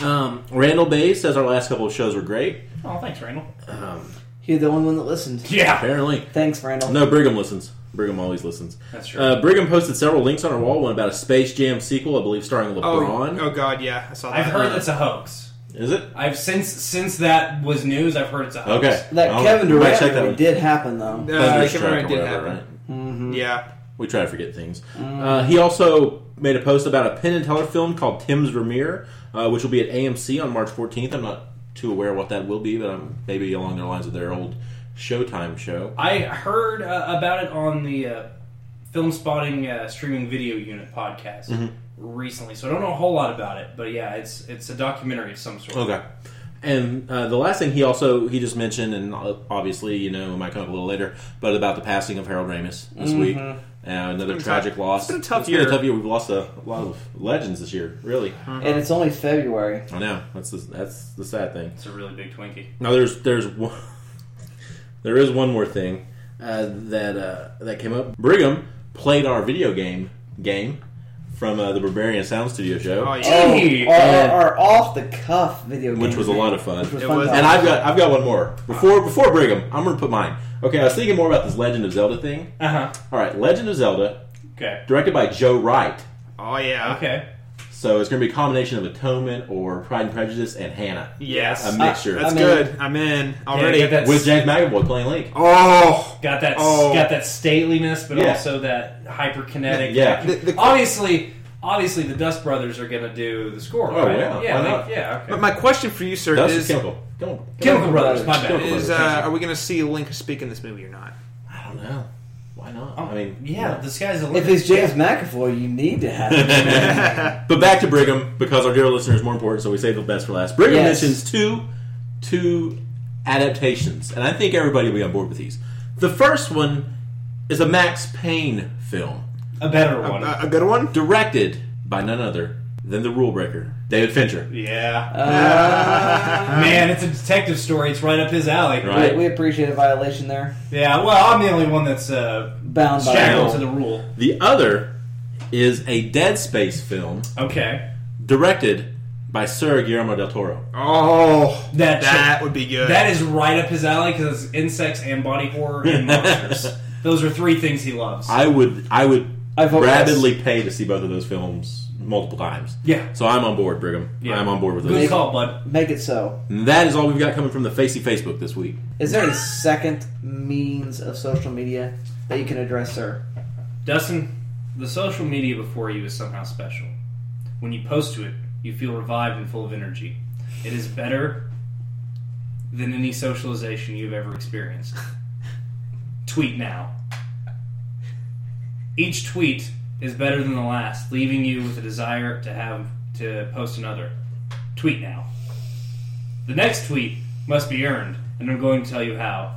S2: Um, Randall Bay says our last couple of shows were great.
S3: Oh, thanks, Randall.
S4: You're the only one that listened.
S3: Yeah,
S2: Apparently.
S4: Thanks, Randall.
S2: No, Brigham listens. Brigham always listens.
S3: That's true.
S2: Uh, Brigham posted several links on our wall. One about a Space Jam sequel, I believe, starring
S5: Oh,
S2: LeBron.
S5: oh god, yeah, I saw that.
S3: I've heard that's a hoax.
S2: Is it?
S3: I've since since that was news. I've heard it's a hoax.
S2: Okay.
S4: That
S2: I'll-
S4: Kevin
S2: we might
S4: Durant
S2: check that
S4: movie
S2: one.
S4: did happen, though.
S5: Uh,
S2: Thunderstruck
S5: Kevin Durant
S2: or
S5: did
S2: whatever,
S5: happen.
S2: right?
S5: Yeah.
S2: We try to forget things. Uh, he also made a post about a Penn and Teller film called Tim's Vermeer, uh, which will be at AMC on March 14th. I'm not too aware what that will be, but I'm maybe along the lines of their old Showtime show.
S3: I heard uh, about it on the uh, Filmspotting uh, Streaming Video Unit podcast
S2: Mm-hmm.
S3: recently, so I don't know a whole lot about it. But yeah, it's it's a documentary of some sort.
S2: Okay. And uh, the last thing he also he just mentioned, and uh, obviously you know it might come up a little later, but about the passing of Harold Ramis this week, uh, another tragic
S5: tough.
S2: loss.
S5: It's been a tough
S2: It's been a
S5: year.
S2: tough year. We've lost a, a lot of legends this year. Really,
S4: And it's only February.
S2: I know that's the, that's the sad thing.
S3: It's a really big Twinkie.
S2: Now there's there's one, there is one more thing uh, that uh, that came up. Brigham played our video game game from uh, the Berberian Sound Studio show,
S5: Oh yeah.
S3: Gee.
S4: our, our, our off the cuff video game.
S2: which was a lot of fun.
S4: Was
S5: It
S4: fun
S5: was-
S2: And I've got I've got one more before before Brigham. I'm going to put mine. Okay, I was thinking more about this Legend of Zelda thing.
S3: Uh huh.
S2: All right, Legend of Zelda,
S3: Okay.
S2: directed by Joe Wright.
S5: Oh yeah.
S3: Okay.
S2: So it's going to be a combination of Atonement or Pride and Prejudice and Hannah,
S5: Yes.
S2: a mixture
S5: That's
S4: I mean-
S5: good. I'm in already.
S3: Yeah,
S2: with James McAvoy playing Link.
S5: oh.
S3: Got that,
S5: Oh.
S3: got that stateliness, but
S2: Yeah.
S3: also that hyperkinetic.
S2: Yeah.
S3: action.
S5: The- the-
S3: obviously, obviously, the Dust Brothers are going to do the score.
S2: Oh,
S3: right?
S2: yeah.
S3: yeah,
S2: Why
S3: like- yeah. Okay.
S5: But my question for you, sir,
S2: That's
S5: is:
S2: chemical. Don't.
S3: Chemical Brothers. My bad.
S2: Chemical
S5: is
S2: Brothers.
S5: uh, are we going to see Link speak in this movie or not?
S2: I don't know. Why not?
S3: Oh,
S2: I mean,
S3: yeah, the sky's the limit.
S4: If it's James McAvoy, you need to have him.
S2: But back to Brigham because our dear listener is more important, so we save the best for last. Brigham
S4: Yes.
S2: mentions two two adaptations, and I think everybody will be on board with these. The first one is a Max Payne film,
S3: a better one.
S5: A, a good one.
S2: directed by none other than the rule breaker, David Fincher.
S3: yeah.
S4: Uh,
S3: Man, it's a detective story. It's right up his alley.
S2: Right.
S4: we, we appreciate a violation there.
S3: Yeah, well, I'm the only one that's uh,
S4: Bound by
S3: shackled
S4: the
S3: to the rule.
S2: The other is a Dead Space film
S3: Okay.
S2: directed by Sir Guillermo del Toro.
S5: Oh,
S3: That
S5: that would be good.
S3: That is right up his alley because it's insects and body horror and monsters. Those are three things he loves.
S2: I would I would
S4: I vote
S2: rapidly pay to see both of those films multiple times.
S3: yeah.
S2: So I'm on board, Brigham.
S3: Yeah.
S2: I'm on board with
S3: Good
S2: those.
S3: call, bud.
S4: Make it so.
S2: And that is all we've got coming from the Facey Facebook this week.
S4: Is there a second means of social media that you can address, sir?
S3: Dustin, the social media before you is somehow special. When you post to it, you feel revived and full of energy. It is better than any socialization you've ever experienced. tweet now. Each tweet is better than the last, leaving you with a desire to have to post another. Tweet now. The next tweet must be earned, and I'm going to tell you how.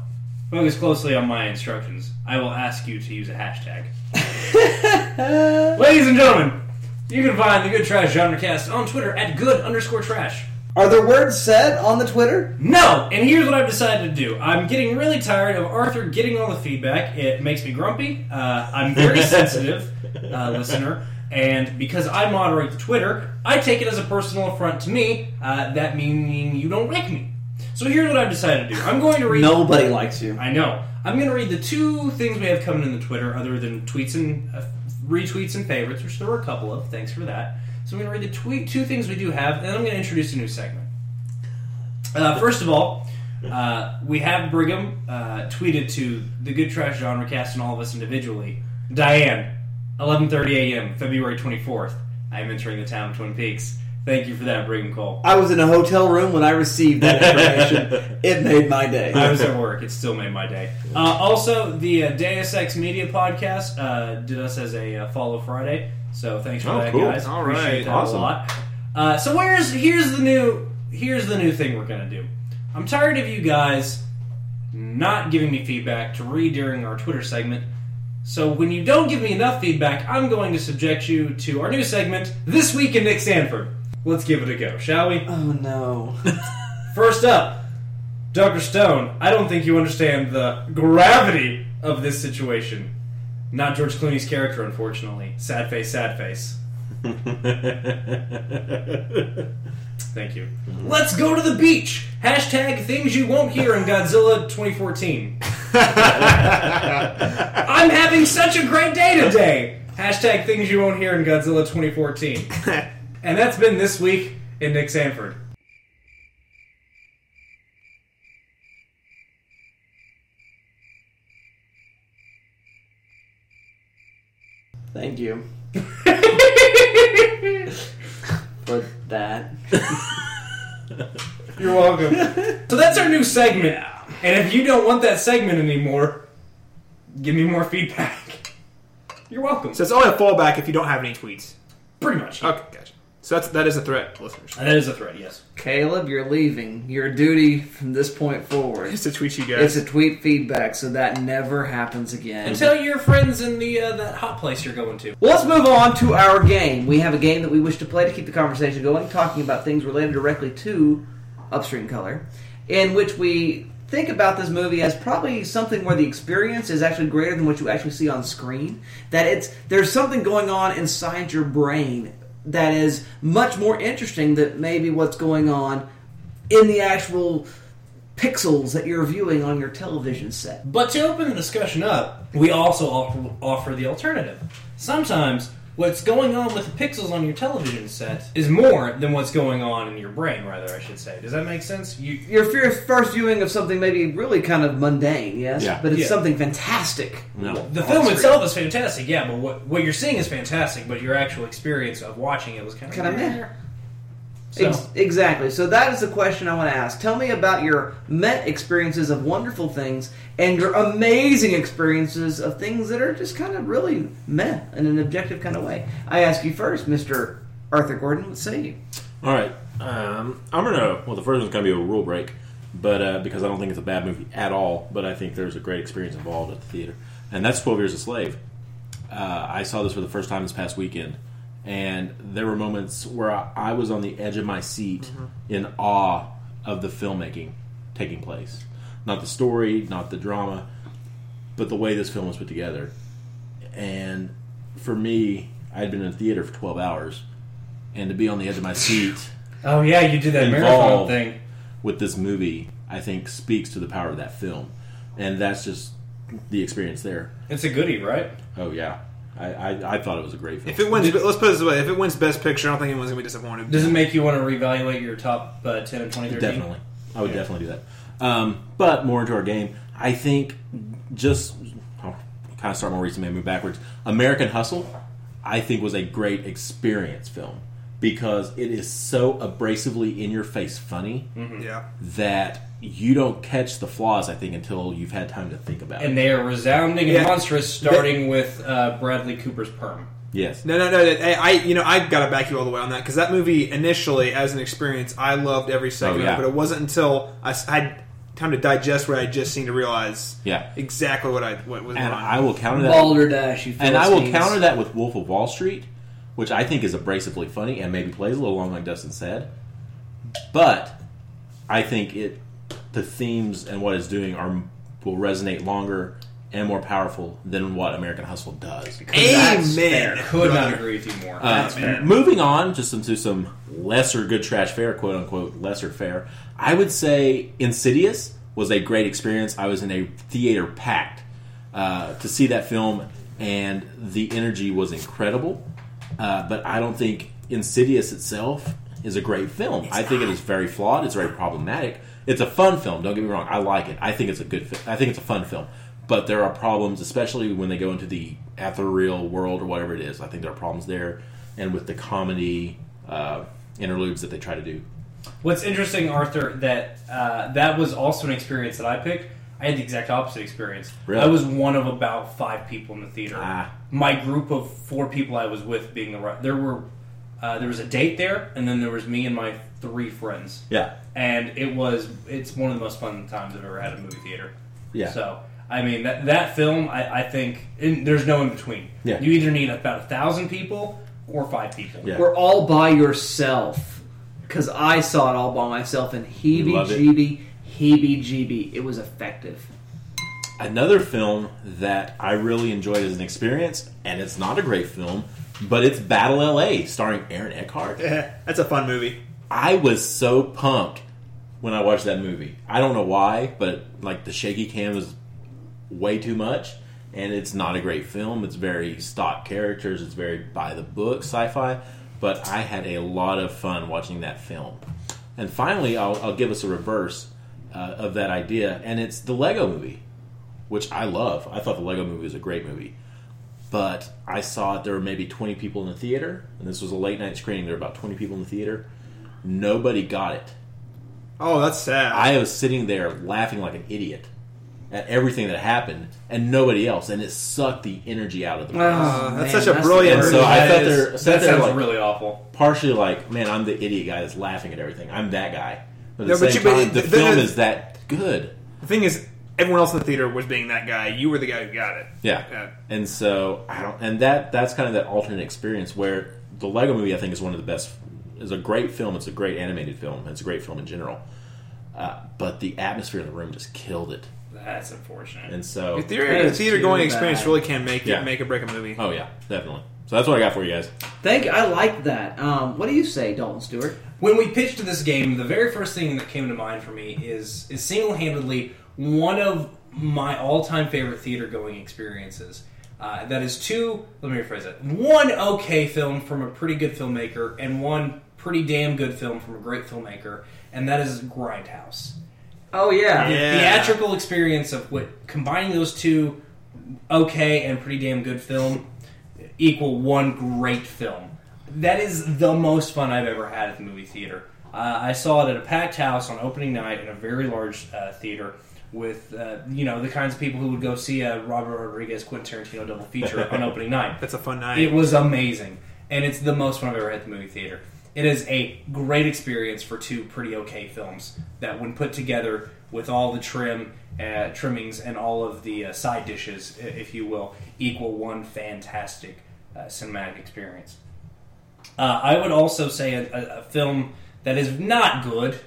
S3: Focus closely on my instructions. I will ask you to use a hashtag. Ladies and gentlemen, you can find the Good Trash Genre Cast on Twitter at good underscore trash.
S4: Are there words said on the Twitter?
S3: No! And here's what I've decided to do. I'm getting really tired of Arthur getting all the feedback. It makes me grumpy. Uh, I'm very sensitive, uh, listener. And because I moderate the Twitter, I take it as a personal affront to me, uh, that meaning you don't like me. So here's what I've decided to do. I'm going to read.
S4: Nobody likes you.
S3: I know. I'm going to read the two things we have coming in the Twitter, other than tweets and uh, retweets and favorites, which there were a couple of. Thanks for that. So I'm going to read the tweet, two things we do have, and then I'm going to introduce a new segment. Uh, first of all, uh, we have Brigham uh, tweeted to the Good Trash Genre Cast and all of us individually. Diane, 11:30 a.m. February 24th. I am entering the town of Twin Peaks. Thank you for that, Brigham Cole.
S4: I was in a hotel room when I received that information. it made my day.
S3: I was at work. It still made my day. Uh, also, the uh, Deus Ex Media podcast uh, did us as a uh, follow Friday. So thanks for
S2: Oh,
S3: that,
S2: cool.
S3: guys.
S5: All
S3: Appreciate
S5: right.
S3: that
S2: Awesome.
S3: a lot. Uh, so where's here's the new here's the new thing we're gonna do. I'm tired of you guys not giving me feedback to read during our Twitter segment. So when you don't give me enough feedback, I'm going to subject you to our new segment, This Week in Nick Sanford. Let's give it a go, shall we?
S4: oh no.
S3: First up, Dr. Stone, I don't think you understand the gravity of this situation. Not George Clooney's character, unfortunately. Sad face, sad face. Thank you. Mm-hmm. Let's go to the beach. Hashtag things you won't hear in Godzilla 2014. I'm having such a great day today. Hashtag things you won't hear in Godzilla 2014. and that's been this week in Nick Sanford.
S4: Thank you for that.
S3: You're welcome. so that's our new segment. And if you don't want that segment anymore, give me more feedback. You're welcome.
S5: So it's only a fallback if you don't have any tweets.
S3: Pretty much.
S5: Okay, gotcha. So that's that is a threat, listeners.
S3: That is a threat, yes.
S4: Caleb, you're leaving. Your duty from this point forward.
S5: Just to tweet you guys.
S4: It's
S5: guys.
S4: a tweet feedback, so that never happens again.
S3: And tell your friends in the uh, that hot place you're going to.
S4: Well, let's move on to our game. We have a game that we wish to play to keep the conversation going, talking about things related directly to Upstream Color, in which we think about this movie as probably something where the experience is actually greater than what you actually see on screen. That it's there's something going on inside your brain that is much more interesting than maybe what's going on in the actual pixels that you're viewing on your television set.
S3: But to open the discussion up, we also offer, offer the alternative. Sometimes what's going on with the pixels on your television set is more than what's going on in your brain, rather, I should say. Does that make sense? You,
S4: your fir- first viewing of something maybe really kind of mundane, yes,
S2: Yeah.
S4: but it's
S3: Yeah.
S4: something fantastic.
S2: No.
S3: the film itself is fantastic, yeah, but what, what you're seeing is fantastic, but your actual experience of watching it was kind of
S4: Kind of meh.
S3: So,
S4: Ex- exactly. So that is the question I want to ask. Tell me about your Met experiences of wonderful things and your amazing experiences of things that are just kind of really meh in an objective kind of way. I ask you first, Mister Arthur Gordon. What say you?
S2: All right, um, I'm gonna. Well, the first one's gonna be a rule break, but uh, because I don't think it's a bad movie at all, but I think there's a great experience involved at the theater, and that's Twelve Years a Slave. Uh, I saw this for the first time this past weekend, and there were moments where I, I was on the edge of my seat in awe of the filmmaking taking place. Not the story, not the drama, but the way this film was put together. And for me, I had been in the theater for 12 hours, and to be on the edge of my seat
S3: oh yeah, you did that marathon thing.
S2: with this movie, I think speaks to the power of that film, and that's just the experience there.
S3: It's a goodie, right?
S2: Oh yeah, I I, I thought it was a great film.
S5: If it wins, let's put it this way: if it wins Best Picture, I don't think anyone's gonna be disappointed.
S3: Does it make you want to reevaluate your top uh, 10 of 2013?
S2: definitely, I would definitely do that. Um, but more into our game, I think just I'll kind of start more recent, maybe move backwards. American Hustle, I think was a great experience film because it is so abrasively in your face funny
S5: Yeah.
S2: that you don't catch the flaws. I think until you've had time to think about
S3: And
S2: it.
S3: they are resounding and monstrous, starting with uh, Bradley Cooper's perm.
S2: Yes.
S5: No, no, no. I, I- you know, I gotta back you all the way on that because that movie initially, as an experience, I loved every second
S2: Oh, yeah.
S5: of it. But it wasn't until I, had time to digest what I had just seen to realize
S2: Yeah.
S5: exactly what I what was
S2: And
S5: going on.
S2: I will counter that.
S4: Balderdash, you
S2: And I will
S4: Philistines.
S2: counter that with Wolf of Wall Street, which I think is abrasively funny and maybe plays a little long, like Dustin said. But I think it, the themes and what it's doing are will resonate longer and more powerful than what American Hustle does.
S5: Amen.
S3: Could not agree with you more.
S2: Uh, moving on, just into some lesser good trash fare, quote unquote, lesser fare. I would say Insidious was a great experience. I was in a theater packed uh, to see that film, and the energy was incredible. Uh, but I don't think Insidious itself is a great film. I think it is very flawed. It's very problematic. It's a fun film. Don't get me wrong. I like it. I think it's a good. Fi- I think it's a fun film. But there are problems, especially when they go into the ethereal world or whatever it is. I think there are problems there, and with the comedy, uh, interludes that they try to do.
S3: What's interesting, Arthur, that uh, that was also an experience that I picked. I had the exact opposite experience.
S2: Really?
S3: I was one of about five people in the theater.
S2: Ah.
S3: My group of four people I was with being the right. There were uh, there was a date there, and then there was me and my three friends.
S2: Yeah,
S3: and it was it's one of the most fun times I've ever had at a movie theater.
S2: yeah.
S3: So I mean that that film, I, I think in, there's no in between.
S2: Yeah.
S3: You either need about a thousand people or five people.
S2: Yeah.
S4: We're all by yourself because I saw it all by myself and heebie
S2: love it.
S4: jeebie, heebie jeebie. It was effective.
S2: Another film that I really enjoyed as an experience, and it's not a great film, but it's Battle L.A. starring Aaron Eckhart.
S5: Yeah, That's a fun movie.
S2: I was so pumped when I watched that movie. I don't know why, but like the shaky cam was way too much, and it's not a great film. It's very stock characters. It's very by the book sci-fi, but I had a lot of fun watching that film. And finally, I'll, I'll give us a reverse uh, of that idea, and it's the Lego Movie, which I love. I thought the Lego Movie was a great movie. But I saw it, there were maybe 20 people in the theater, and this was a late night screening. There were about 20 people in the theater. Nobody got it.
S5: Oh, that's sad.
S2: I was sitting there laughing like an idiot at everything that happened, and nobody else, and it sucked the energy out of the movie.
S5: Uh, that's
S4: man,
S5: such a
S4: that's
S5: brilliant.
S2: And so I
S3: That
S2: sat
S3: is-
S2: there-
S3: that
S2: there
S3: sounds
S2: like-
S3: really awful.
S2: Partially like, man, I'm the idiot guy that's laughing at everything. I'm that guy. But at
S5: No,
S2: the
S5: but
S2: same
S5: you- but
S2: time, the,
S5: the-
S2: film
S5: the-
S2: is that good.
S5: the thing is, everyone else in the theater was being that guy. You were the guy who got it.
S2: Yeah.
S5: Yeah.
S2: And so I don't and that that's kind of that alternate experience where the Lego movie I think is one of the best is a great film, it's a great animated film, it's a great film in general. Uh, but the atmosphere in the room just killed it.
S3: That's unfortunate.
S2: And so
S5: The theater,
S4: That
S5: the theater
S4: too
S5: going experience
S4: bad.
S5: really can make
S2: Yeah.
S5: it, make or break a movie.
S2: Oh yeah, definitely. So that's what I got for you guys.
S4: Thank you. I like that. Um, what do you say, Dalton Stewart?
S3: When we pitched this game, the very first thing that came to mind for me is is single handedly one of my all time favorite theater going experiences. Uh, that is two. Let me rephrase it. One okay film from a pretty good filmmaker, and one pretty damn good film from a great filmmaker, and that is Grindhouse.
S4: Oh yeah.
S3: The
S5: Yeah.
S3: theatrical experience of what combining those two okay and pretty damn good film equal one great film. That is the most fun I've ever had at the movie theater. Uh, I saw it at a packed house on opening night in a very large uh, theater with uh, you know the kinds of people who would go see a Robert Rodriguez Quentin Tarantino double feature on opening night.
S5: That's a fun night.
S3: It was amazing, and it's the most fun I've ever had at the movie theater. It is a great experience for two pretty okay films that, when put together with all the trim, uh, trimmings, and all of the uh, side dishes, if you will, equal one fantastic uh, cinematic experience. Uh, I would also say a, a, a film that is not good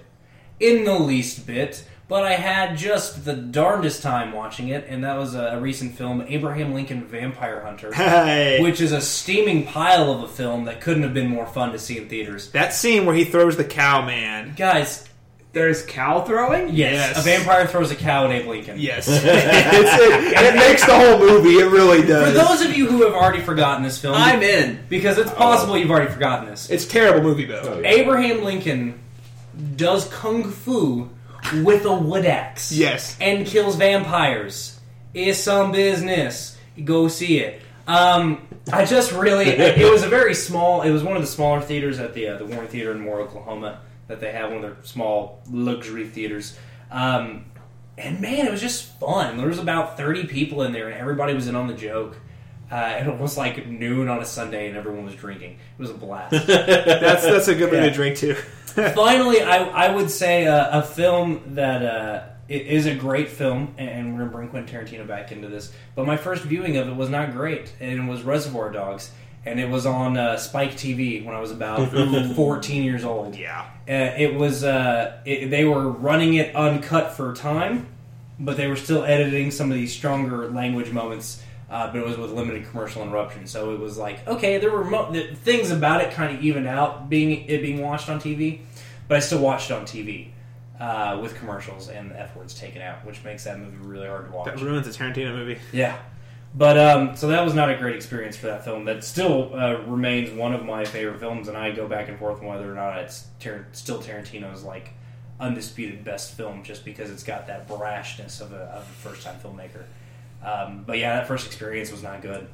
S3: in the least bit, but I had just the darndest time watching it, and that was a, a recent film, Abraham Lincoln Vampire Hunter
S5: Hey.
S3: which is a steaming pile of a film that couldn't have been more fun to see in theaters.
S5: that scene where he throws the cow, man.
S3: Guys,
S4: There's cow throwing.
S3: yes,
S5: Yes.
S3: a vampire throws a cow at Abe Lincoln.
S5: Yes, it, it makes the whole movie. It really does.
S3: For those of you who have already forgotten this film,
S4: I'm in.
S3: because it's possible you've already forgotten this.
S5: it's a terrible movie though.
S3: Abraham Lincoln does kung fu with a wood axe.
S5: Yes.
S3: and kills vampires. It's some business. Go see it. Um, I just really, it was a very small. It was one of the smaller theaters at the uh, the Warren Theater in Moore, Oklahoma, that they have one of their small luxury theaters. Um, and man, it was just fun. There was about thirty people in there, and everybody was in on the joke. Uh, and it was like noon on a Sunday, and everyone was drinking. It was a blast.
S5: That's that's a good
S3: Yeah.
S5: to drink too.
S3: Finally, I, I would say uh, a film that uh, is a great film, and we're going to bring Quentin Tarantino back into this. But my first viewing of it was not great, and it was Reservoir Dogs, and it was on uh, Spike TV when I was about 14 years old.
S5: Yeah.
S3: Uh, it was uh, it, they were running it uncut for time, but they were still editing some of these stronger language moments. Uh, but it was with limited commercial interruption, so it was like okay, there were mo- the things about it kind of evened out being it being watched on TV, but I still watched it on TV uh, with commercials and the f words taken out, which makes that movie really hard to watch.
S5: That ruins a Tarantino movie.
S3: Yeah. But um, so that was not a great experience for that film. That still uh, remains one of my favorite films, and I go back and forth on whether or not it's Tar- still Tarantino's like undisputed best film, just because it's got that brashness of a, of a first time filmmaker. Um, but yeah, that first experience was not good.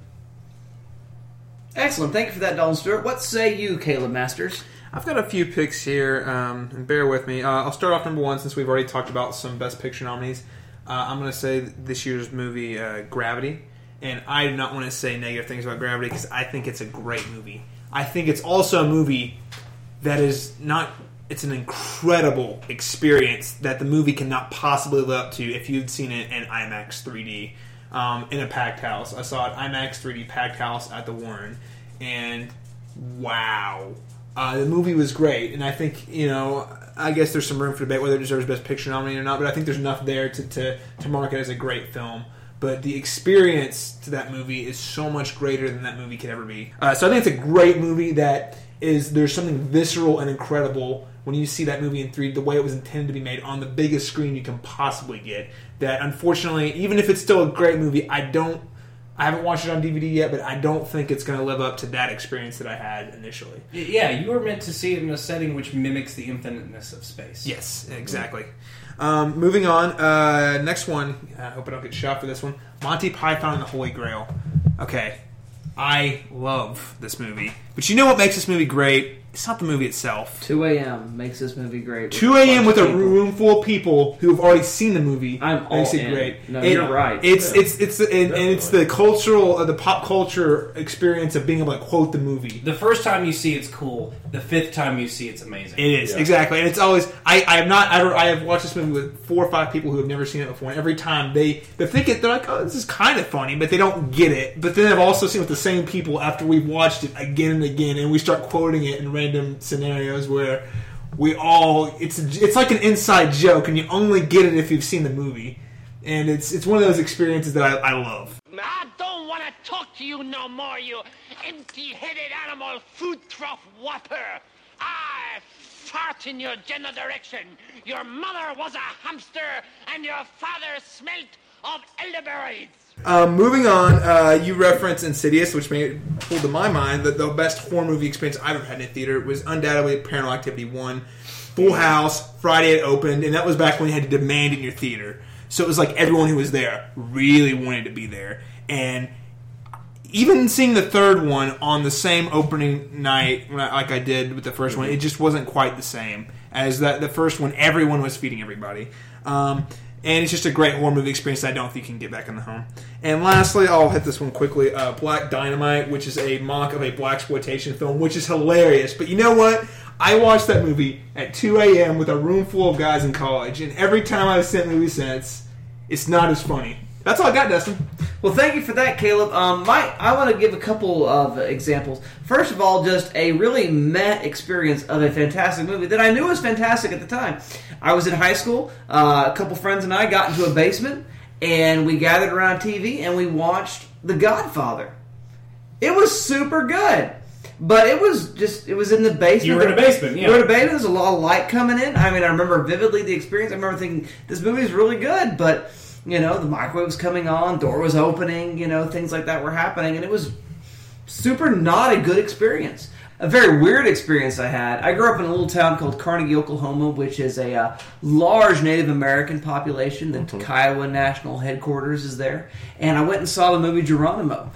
S4: Excellent. Thank you for that, Dalton Stewart. What say you, Caleb Masters?
S5: I've got a few picks here, um, and bear with me. Uh, I'll start off number one since we've already talked about some Best Picture nominees. Uh, I'm going to say this year's movie, uh, Gravity. And I do not want to say negative things about Gravity because I think it's a great movie. I think it's also a movie that is not. It's an incredible experience that the movie cannot possibly live up to if you'd seen it in IMAX 3D um, in a packed house. I saw it IMAX 3D packed house at the Warren, and wow, uh, the movie was great. And I think you know, I guess there's some room for debate whether it deserves Best Picture nominee or not. But I think there's enough there to to, to mark it as a great film. But the experience to that movie is so much greater than that movie could ever be. Uh, so I think it's a great movie that is there's something visceral and incredible when you see that movie in 3 the way it was intended to be made on the biggest screen you can possibly get that unfortunately even if it's still a great movie i don't i haven't watched it on dvd yet but i don't think it's going to live up to that experience that i had initially.
S3: Yeah, you were meant to see it in a setting which mimics the infiniteness of space.
S5: yes exactly. Um, moving on uh, next one i hope i don't get shot for this one monty python and the holy grail. Okay i love this movie but you know what makes this movie great it's not the movie itself
S4: 2 a.m. makes this movie great.
S5: 2 a.m. with a
S4: people.
S5: room full of people who have already seen the movie
S4: I'm all
S5: makes it
S4: in.
S5: great.
S4: No,
S5: It-
S4: you're right.
S5: It's
S6: Yeah.
S5: it's it's and, and it's the cultural, uh, the pop culture experience of being able to quote the movie.
S3: The first time you see it's cool. The fifth time you see it's amazing.
S5: It is
S6: Yeah.
S5: exactly, and it's always. I I have not. I, I have watched this movie with four or five people who have never seen it before, and every time they they think it, they're like, "Oh, this is kind of funny," but they don't get it. But then I've also seen it with the same people after we've watched it again and again, and we start quoting it in random scenarios where we all it's it's like an inside joke, and you only get it if you've seen the movie. And it's it's one of those experiences that I, I love.
S7: I don't want to talk to you no more, you empty-headed animal food trough whopper. I fart in your general direction. Your mother was a hamster, and your father smelt of elderberries.
S5: Um, moving on, uh, you reference Insidious, which made pulled to my mind that the best horror movie experience I've ever had in a theater was undoubtedly Paranormal Activity One, Full House. Friday it opened, and that was back when you had to demand in your theater. So it was like everyone who was there really wanted to be there, and even seeing the third one on the same opening night, when I- like I did with the 1st one, it just wasn't quite the same as that. The first one, everyone was feeding everybody, um, and it's just a great horror movie experience. That I don't think you can get back in the home. And lastly, I'll hit this one quickly: uh, Black Dynamite, which is a mock of a blaxploitation film, which is hilarious. But you know what? I watched that movie at 2 a.m. with a room full of guys in college, and every time I've seen the movie since, it's not as funny. That's all I got, Dustin.
S4: Well, thank you for that, Caleb. Um, my, I want to give a couple of examples. First of all, just a really meh experience of a fantastic movie that I knew was fantastic at the time. I was in high school. Uh, a couple friends and I got into a basement, and we gathered around TV and we watched The Godfather. It was super good. But it was just, it was in the basement.
S3: You were in a basement, yeah.
S4: You were in a basement. There's a lot of light coming in. I mean, I remember vividly the experience. I remember thinking, this movie is really good, but, you know, the microwave was coming on, door was opening, you know, things like that were happening, and it was super not a good experience. A very weird experience I had. I grew up in a little town called Carnegie, Oklahoma, which is a uh, large Native American population. The Kiowa National Headquarters is there. And I went and saw the movie Geronimo.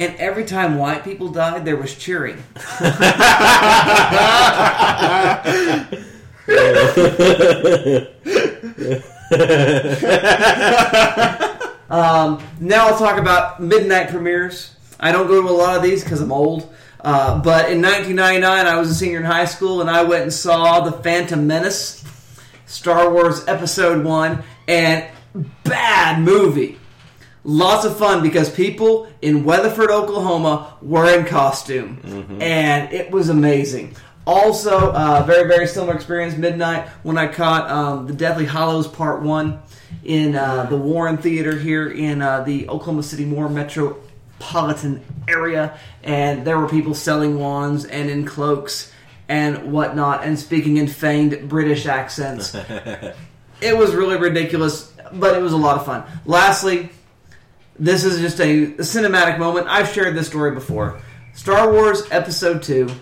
S4: And every time white people died, there was cheering. Um, now I'll talk about midnight premieres. I don't go to a lot of these because I'm old. Uh, but in 1999, I was a senior in high school, and I went and saw The Phantom Menace, Star Wars Episode 1, and bad movie. Lots of fun because people in Weatherford, Oklahoma were in costume, and it was amazing. Also, uh, very, very similar experience midnight when I caught um, The Deathly Hallows Part 1 in uh, the Warren Theater here in uh, the Oklahoma City Moore metropolitan area, and there were people selling wands and in cloaks and whatnot, and speaking in feigned British accents. it was really ridiculous, but it was a lot of fun. Lastly, this is just a, cinematic moment. I've shared this story before. Star Wars Episode 2, uh,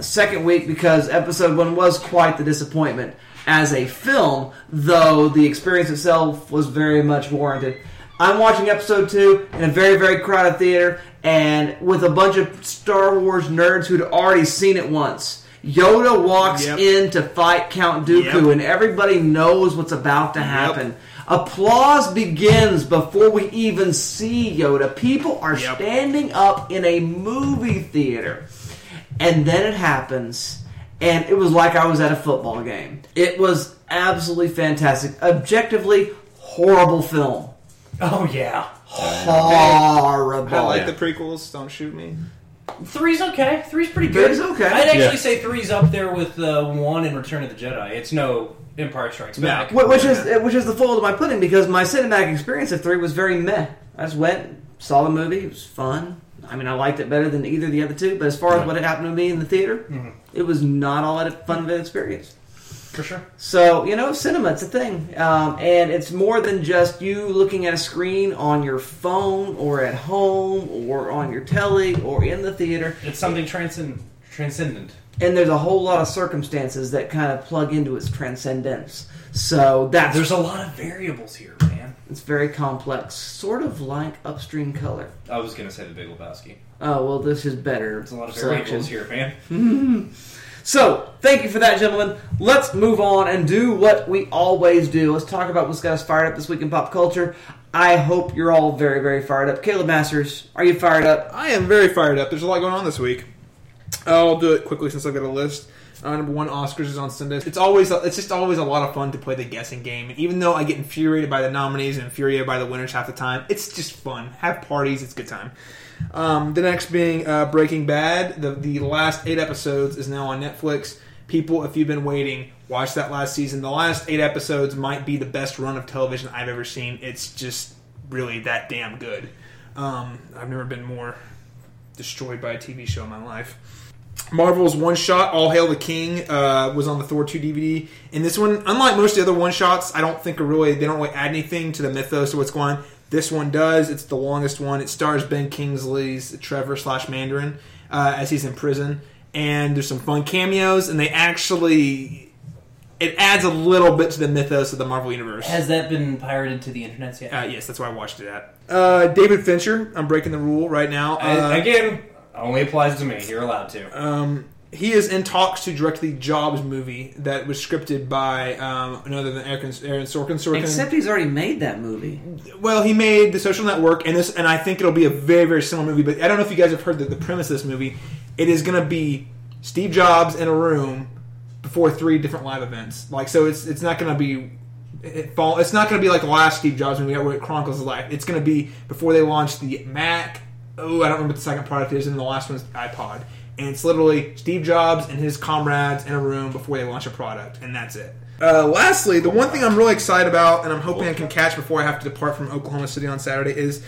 S4: second week because Episode 1 was quite the disappointment as a film, though the experience itself was very much warranted. I'm watching Episode 2 in a very, very crowded theater and with a bunch of Star Wars nerds who'd already seen it once. Yoda walks
S5: Yep.
S4: in to fight Count Dooku,
S5: Yep.
S4: and everybody knows what's about to happen. Applause begins before we even see Yoda. People are
S5: Yep.
S4: standing up in a movie theater. And then it happens, and it was like I was at a football game. It was absolutely fantastic. Objectively, horrible film.
S3: Oh yeah,
S4: Horrible.
S5: I like the prequels. Don't shoot me.
S3: three's okay. Three's pretty good.
S4: Three's okay.
S3: I'd actually
S2: Yeah.
S3: say three's up there with uh, one in Return of the Jedi. It's no Empire Strikes Back.
S4: Wh- Which is which is the fold of my pudding because my cinematic experience of three was very meh. I just went, saw the movie, it was fun. I mean, I liked it better than either of the other two, but as far as what had happened to me in the theater, it was not all that fun of an experience.
S3: for sure.
S4: So you know, cinema it's a thing, um, and it's more than just you looking at a screen on your phone or at home or on your telly or in the theater.
S3: It's something transcend- transcendent.
S4: And there's a whole lot of circumstances that kind of plug into its transcendence. So that's
S3: There's a lot of variables here, man.
S4: It's very complex, sort of like upstream color.
S3: I was gonna say the Big Lebowski.
S4: Oh well, this is better.
S3: There's a lot of
S4: selection.
S3: variables here, man.
S4: So, thank you for that, gentlemen. Let's move on and do what we always do. Let's talk about what's got us fired up this week in pop culture. I hope you're all very, very fired up. Caleb Masters, are you fired up?
S5: I am very fired up. There's a lot going on this week. I'll do it quickly since I've got a list. Number one, Oscars is on Sunday. It's always it's just always a lot of fun to play the guessing game. And even though I get infuriated by the nominees and infuriated by the winners half the time, it's just fun. Have parties. It's good time. Um, the next being uh, Breaking Bad. The the last eight episodes is now on Netflix. People, if you've been waiting, watch that last season. The last eight episodes might be the best run of television I've ever seen. It's just really that damn good. Um, I've never been more destroyed by a TV show in my life. Marvel's one shot, All Hail the King, uh, was on the Thor 2 DVD. And this one, unlike most of the other one shots, I don't think are really they don't really add anything to the mythos of what's going on. This one does. It's the longest one. It stars Ben Kingsley's Trevor slash Mandarin uh, as he's in prison. And there's some fun cameos, and they actually it adds a little bit to the mythos of the Marvel universe.
S3: Has that been pirated to the internet yet?
S5: Uh, yes, that's why I watched it at. Uh, David Fincher, I'm breaking the rule right now. Uh,
S3: I- again, only applies to me. You're allowed to.
S5: Um, he is in talks to direct the Jobs movie that was scripted by um, none other than Aaron, Aaron Sorkin. Sorkin.
S4: Except he's already made that movie.
S5: well, he made The Social Network, and this, and I think it'll be a very, very similar movie. But I don't know if you guys have heard the, the premise of this movie. It is going to be Steve Jobs in a room before three different live events. Like, so it's it's not going to be. It fall, it's not going to be like the last Steve Jobs movie where it chronicles his life. It's going to be before they launch the Mac. Oh, I don't remember what the second product is, and the last one's iPod. And it's literally Steve Jobs and his comrades in a room before they launch a product, and that's it. Uh, lastly, the one thing I'm really excited about, and I'm hoping I can catch before I have to depart from Oklahoma City on Saturday, is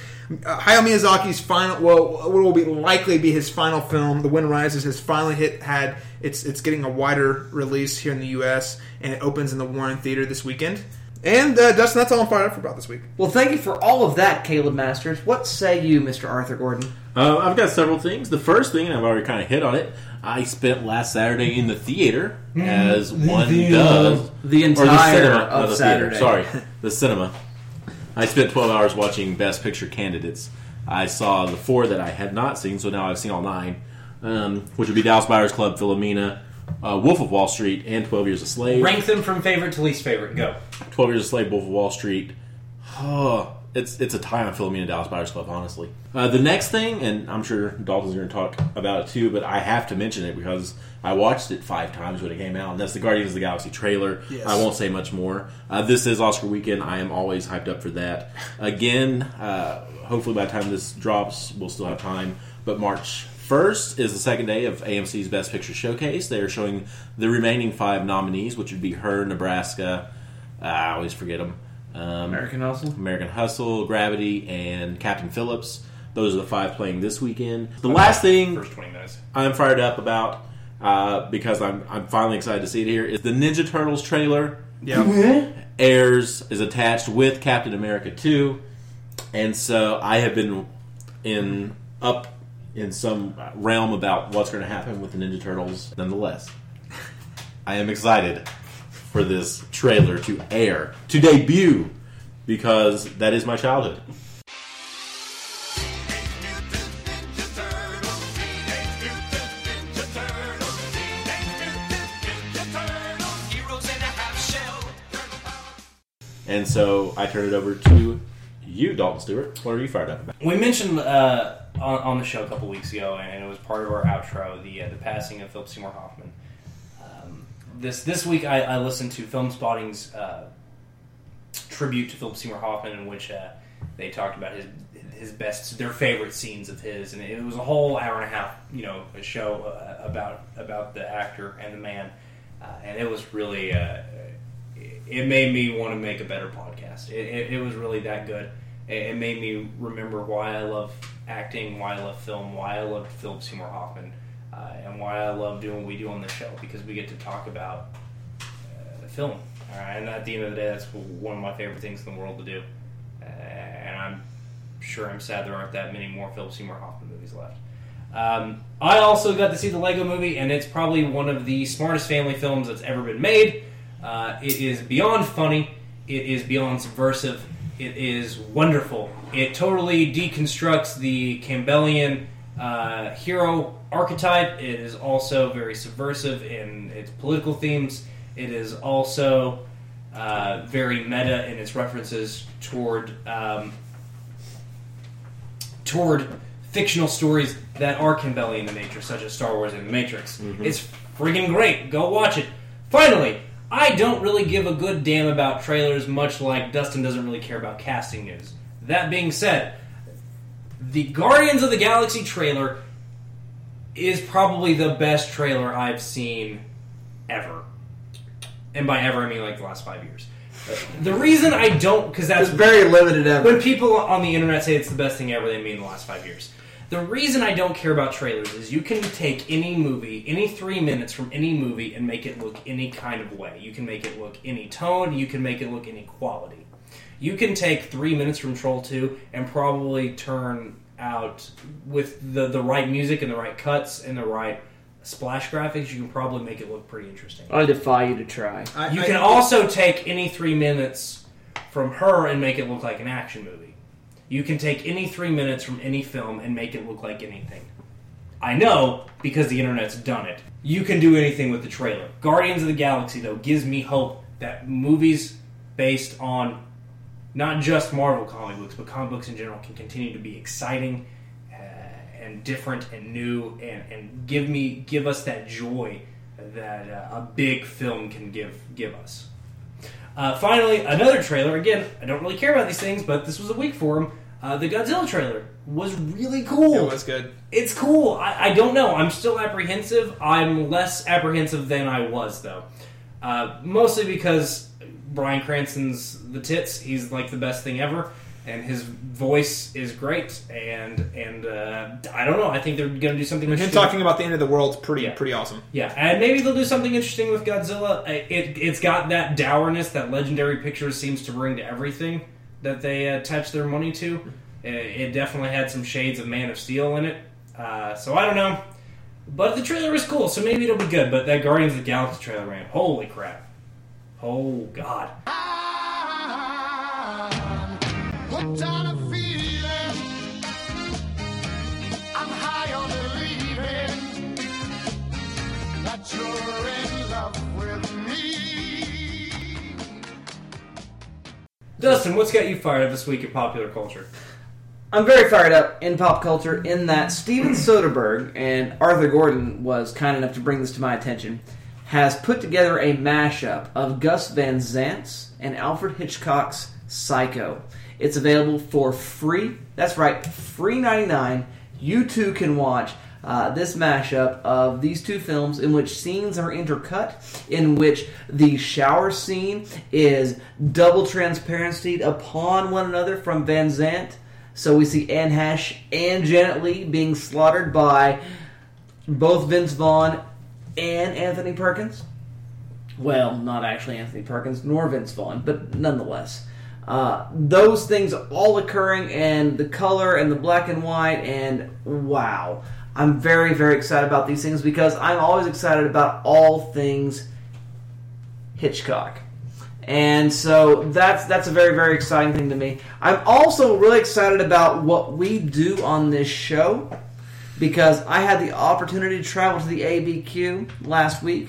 S5: uh, Hayao Miyazaki's final. Well, what will be likely be his final film, The Wind Rises, has finally hit. Had it's it's getting a wider release here in the U.S. and it opens in the Warren Theater this weekend. And uh, Dustin, that's all I'm fired up for about this week.
S4: Well, thank you for all of that, Caleb Masters. What say you, Mr. Arthur Gordon?
S2: Uh, I've got several things. The first thing, and I've already kind of hit on it, I spent last Saturday in the theater, as one does.
S4: The
S2: Or
S4: entire
S2: the cinema,
S4: of
S2: the
S4: Saturday.
S2: theater. Sorry, the cinema. I spent 12 hours watching Best Picture candidates. I saw the four that I had not seen, so now I've seen all nine, um, which would be Dallas Buyers Club, Philomena, uh, Wolf of Wall Street, and 12 Years a Slave.
S3: Rank them from favorite to least favorite. Go.
S2: 12 Years a Slave, Wolf of Wall Street. Oh, it's it's a tie on Philomena Dallas Buyers Club, honestly. Uh, the next thing, and I'm sure Dalton's going to talk about it too, but I have to mention it because I watched it five times when it came out, and that's the Guardians of the Galaxy trailer.
S5: Yes.
S2: I won't say much more. Uh, this is Oscar weekend. I am always hyped up for that. Again, uh, hopefully by the time this drops, we'll still have time. But March 1st is the second day of AMC's Best Picture Showcase. They are showing the remaining five nominees, which would be Her, Nebraska. uh, I always forget them. Um,
S4: American Hustle.
S2: American Hustle, Gravity, and Captain Phillips. Those are the five playing this weekend. The last thing
S3: First 20 minutes.
S2: I'm fired up about uh, because I'm I'm finally excited to see it here is the Ninja Turtles trailer
S5: Yeah.
S2: airs is attached with Captain America 2, and so I have been in up in some realm about what's going to happen with the Ninja Turtles. Nonetheless, I am excited for this trailer to air, to debut, because that is my childhood. And so I turn it over to you, Dalton Stewart. What are you fired up about?
S3: We mentioned uh, on, on the show a couple weeks ago, and it was part of our outro, the uh, the passing of Philip Seymour Hoffman. Um, this this week, I, I listened to Filmspotting's uh, tribute to Philip Seymour Hoffman, in which uh, they talked about his his best, their favorite scenes of his, and it was a whole hour and a half, you know, a show uh, about about the actor and the man, uh, and it was really. It made me want to make a better podcast. It, it, it was really that good. It, made me remember why I love acting, why I love film, why I love Philip Seymour Hoffman, uh, and why I love doing what we do on the show because we get to talk about uh, film. And at the end of the day, that's one of my favorite things in the world to do. Uh, and I'm sure I'm sad there aren't that many more Philip Seymour Hoffman movies left. Um, I also got to see the Lego Movie, and it's probably one of the smartest family films that's ever been made. Uh, it is beyond funny. It is beyond subversive. It is wonderful. It totally deconstructs the Campbellian uh, hero archetype. It is also very subversive in its political themes. It is also uh, very meta in its references toward um, toward fictional stories that are Campbellian in nature, such as Star Wars and The Matrix. It's friggin' great. Go watch it. Finally, I don't really give a good damn about trailers, much like Dustin doesn't really care about casting news. That being said, the Guardians of the Galaxy trailer is probably the best trailer I've seen ever. And by ever, I mean like the last five years. The reason I don't, because that's
S4: It's very limited ever.
S3: when people on the internet say it's the best thing ever, they mean the last five years. The reason I don't care about trailers is you can take any movie, any three minutes from any movie, and make it look any kind of way. You can make it look any tone, you can make it look any quality. You can take three minutes from Troll 2 and probably turn out with the, the right music and the right cuts and the right splash graphics, you can probably make it look pretty interesting.
S4: I defy you to try.
S5: I,
S3: You
S5: I-
S3: can also take any three minutes from her and make it look like an action movie. You can take any three minutes from any film and make it look like anything. I know because the internet's done it. You can do anything with the trailer. Guardians of the Galaxy, though, gives me hope that movies based on not just Marvel comic books, but comic books in general can continue to be exciting uh, and different and new and, and give me give us that joy that uh, a big film can give give us. Uh, finally, another trailer. Again, I don't really care about these things, but this was a week for them. Uh, the Godzilla trailer was really cool.
S5: It was good.
S3: It's cool. I, I don't know. I'm still apprehensive. I'm less apprehensive than I was, though. Uh, mostly because Bryan Cranston's the tits. He's like the best thing ever, and his voice is great. And and uh, I don't know. I think they're going to do something.
S5: Him
S3: interesting.
S5: talking about the end of the world's pretty
S3: Yeah.
S5: pretty awesome.
S3: Yeah, and maybe they'll do something interesting with Godzilla. It, it, it's got that dourness that Legendary Pictures seems to bring to everything that they uh, attach their money to. It, it definitely had some shades of Man of Steel in it. Uh, so I don't know. But the trailer was cool, so maybe it'll be good. But that Guardians of the Galaxy trailer, man, holy crap. Oh, God. Dustin, what's got you fired up this week in popular culture?
S4: I'm very fired up in pop culture in that Steven Soderbergh and Arthur Gordon was kind enough to bring this to my attention. Has put together a mashup of Gus Van Sant's and Alfred Hitchcock's Psycho. It's available for free. That's right, free 99. You too can watch uh, this mashup of these two films in which scenes are intercut, in which the shower scene is double transparency upon one another from Van Sant. So we see Anne Heche and Janet Leigh being slaughtered by both Vince Vaughn and Anthony Perkins. Well, not actually Anthony Perkins nor Vince Vaughn, but nonetheless. Uh, those things all occurring and the color and the black and white and wow. I'm very, very excited about these things because I'm always excited about all things Hitchcock. And so that's that's a very very exciting thing to me. I'm also really excited about what we do on this show because I had the opportunity to travel to the ABQ last week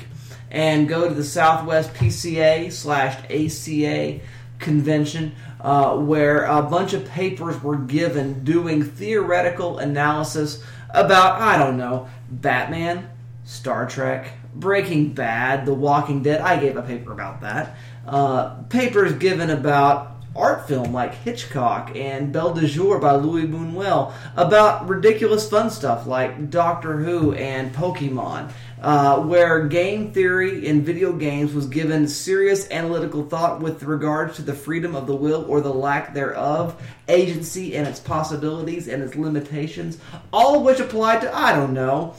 S4: and go to the Southwest PCA slash ACA convention uh, where a bunch of papers were given doing theoretical analysis about, I don't know, Batman, Star Trek, Breaking Bad, The Walking Dead. I gave a paper about that. Uh, papers given about art film like Hitchcock and Belle de Jour by Louis Buñuel, about ridiculous fun stuff like Doctor Who and Pokemon, uh, where game theory in video games was given serious analytical thought with regards to the freedom of the will or the lack thereof, agency and its possibilities and its limitations, all of which apply to, I don't know,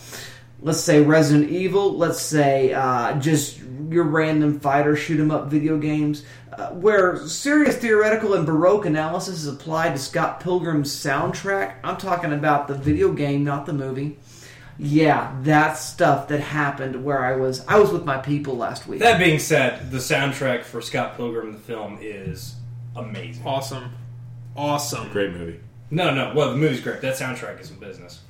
S4: let's say Resident Evil, let's say uh, just your random fighter shoot 'em up video games, uh, where serious theoretical and baroque analysis is applied to Scott Pilgrim's soundtrack. I'm talking about the video game, not the movie. Yeah, that's stuff that happened where I was. I was with my people last week.
S3: That being said, the soundtrack for Scott Pilgrim the film is amazing.
S5: Awesome. Awesome.
S2: Great movie.
S3: No, no, well the movie's great. That soundtrack is in business.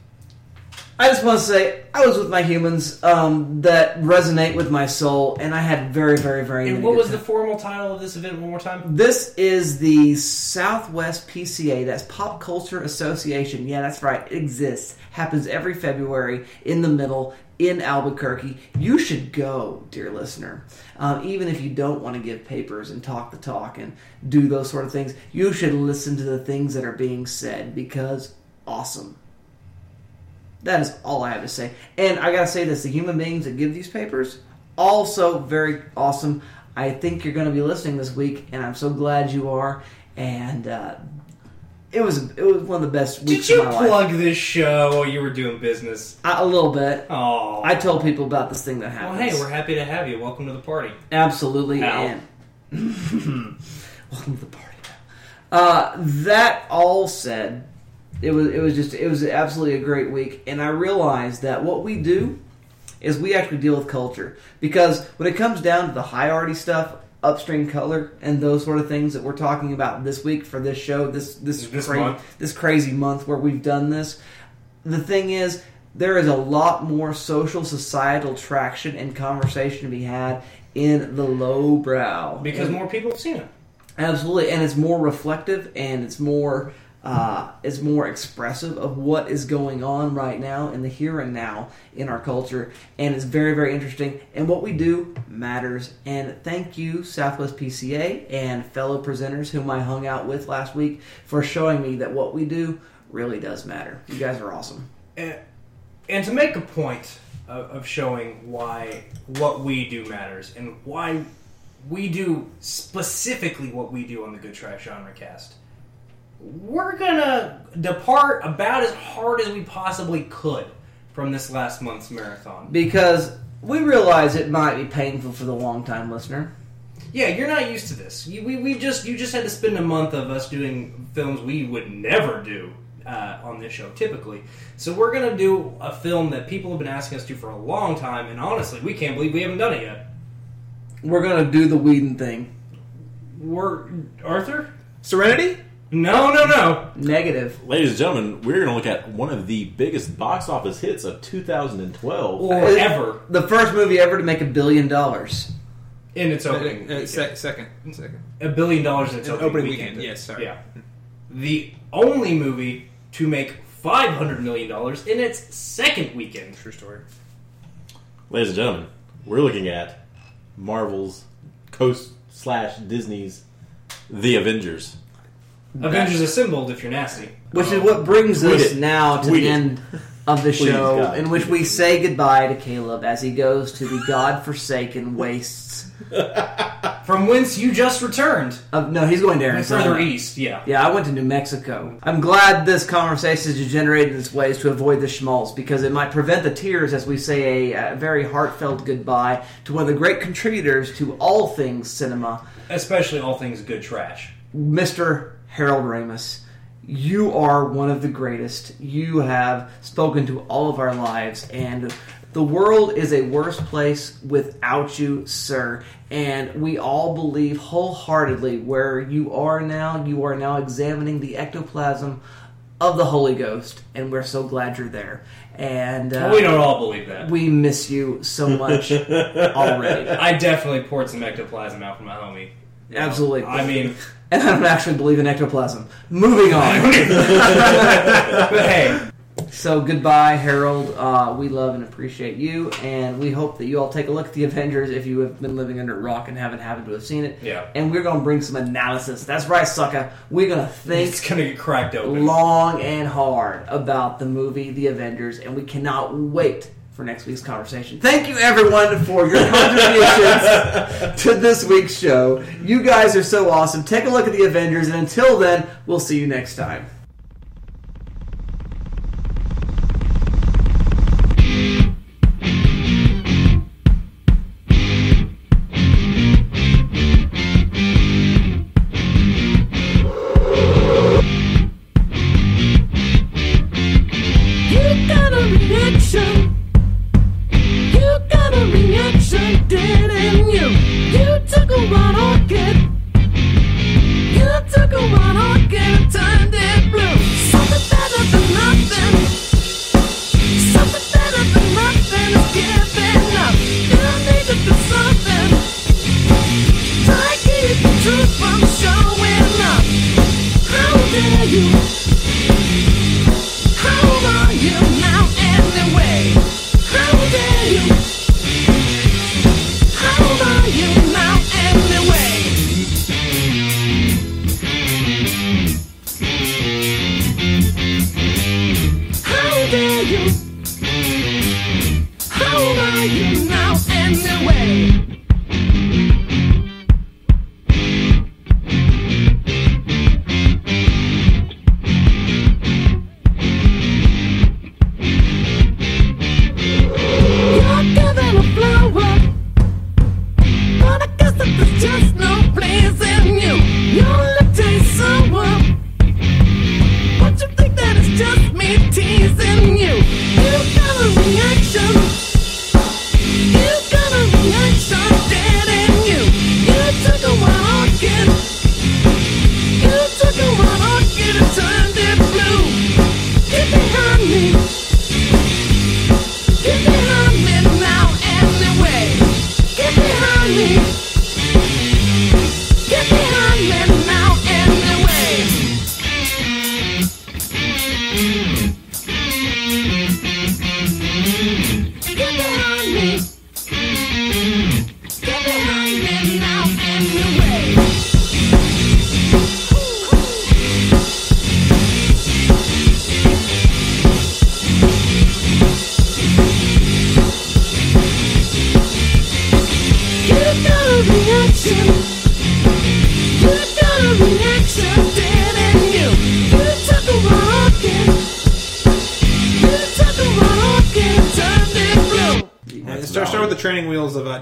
S4: I just want to say I was with my humans um, that resonate with my soul, and I had very, very, very.
S3: And what was the formal title of this event one more time?
S4: This is the Southwest PCA. That's Pop Culture Association. Yeah, that's right. It exists. Happens every February in the middle in Albuquerque. You should go, dear listener. Um, even if you don't want to give papers and talk the talk and do those sort of things, you should listen to the things that are being said because awesome. That is all I have to say. And I gotta say this: the human beings that give these papers also very awesome. I think you're going to be listening this week, and I'm so glad you are. And uh, it was it was one of the best weeks
S3: Did you
S4: of my life.
S3: plug this show while you were doing business?
S4: I, a little bit.
S3: Oh,
S4: I told people about this thing that happened.
S3: Well, hey, we're happy to have you. Welcome to the party.
S4: Absolutely. And welcome to the party. Uh, that all said, it was it was just it was absolutely a great week, and I realized that what we do is we actually deal with culture because when it comes down to the high hierarchy stuff, upstream color, and those sort of things that we're talking about this week for this show, this this
S3: This
S4: cra-
S3: month.
S4: this crazy month where we've done this. The thing is, there is a lot more social societal traction and conversation to be had in the lowbrow
S3: Because
S4: And-
S3: more people have seen it.
S4: Absolutely, and it's more reflective and it's more uh, it's more expressive of what is going on right now in the here and now in our culture, and it's very very interesting. And what we do matters. And thank you, Southwest PCA and fellow presenters whom I hung out with last week for showing me that what we do really does matter. You guys are awesome.
S3: and, and to make a point of, of showing why what we do matters and why we do specifically what we do on the Good Trash Genre Cast, we're gonna depart about as hard as we possibly could from this last month's marathon.
S4: Because we realize it might be painful for the long time listener.
S3: Yeah, you're not used to this. You, we, we just you just had to spend a month of us doing films we would never do uh, on this show typically. So we're gonna do a film that people have been asking us to for a long time, and honestly, we can't believe we haven't done it yet.
S4: We're gonna do the Whedon thing.
S3: We're Arthur?
S5: Serenity?
S3: No, no, no.
S4: Negative.
S2: Ladies and gentlemen, we're going to look at one of the biggest box office hits of 2012.
S3: Or
S4: Uh,
S3: ever
S4: The first movie ever to make a billion dollars.
S3: in its
S5: Uh,
S3: opening.
S5: uh,
S3: weekend.
S5: sec- second. Second.
S3: a billion dollars in its
S5: An
S3: opening,
S5: opening
S3: weekend.
S5: weekend, yes, sorry.
S3: Yeah. The only movie to make five hundred million dollars in its second weekend.
S5: True story.
S2: Ladies and gentlemen, we're looking at Marvel's Coast slash Disney's The Avengers.
S3: Avengers Assembled, if you're nasty.
S4: Which is what brings
S2: Tweet
S4: us
S2: it.
S4: now to
S2: Tweet
S4: the
S2: it.
S4: end of the show,
S2: God.
S4: in which we say goodbye to Caleb as he goes to the god-forsaken wastes.
S3: From whence you just returned.
S4: Of, no, he's going to Arizona.
S3: Further east, yeah.
S4: Yeah, I went to New Mexico. I'm glad this conversation has degenerated in its ways to avoid the schmaltz because it might prevent the tears as we say a, uh very heartfelt goodbye to one of the great contributors to all things cinema,
S3: Especially all things good trash.
S4: Mr. Harold Ramis. You are one of the greatest. You have spoken to all of our lives, and the world is a worse place without you, sir. And we all believe wholeheartedly where you are now. You are now examining the ectoplasm of the Holy Ghost, and we're so glad you're there. And uh,
S3: we don't all believe that.
S4: we miss you so much already.
S3: I definitely poured some ectoplasm out for my homie.
S4: Absolutely.
S3: I mean,
S4: and I don't actually believe in ectoplasm. Moving on.
S3: but hey,
S4: So goodbye, Harold. Uh, we love and appreciate you, and we hope that you all take a look at the Avengers if you have been living under a rock and haven't happened to have seen it.
S3: Yeah.
S4: And we're gonna bring some analysis. That's right, sucker. We're gonna think
S3: it's gonna get cracked open.
S4: long and hard about the movie The Avengers, and we cannot wait for next week's conversation. Thank you, everyone, for your contributions to this week's show. You guys are so awesome. Take a look at The Avengers, and until then, we'll see you next time.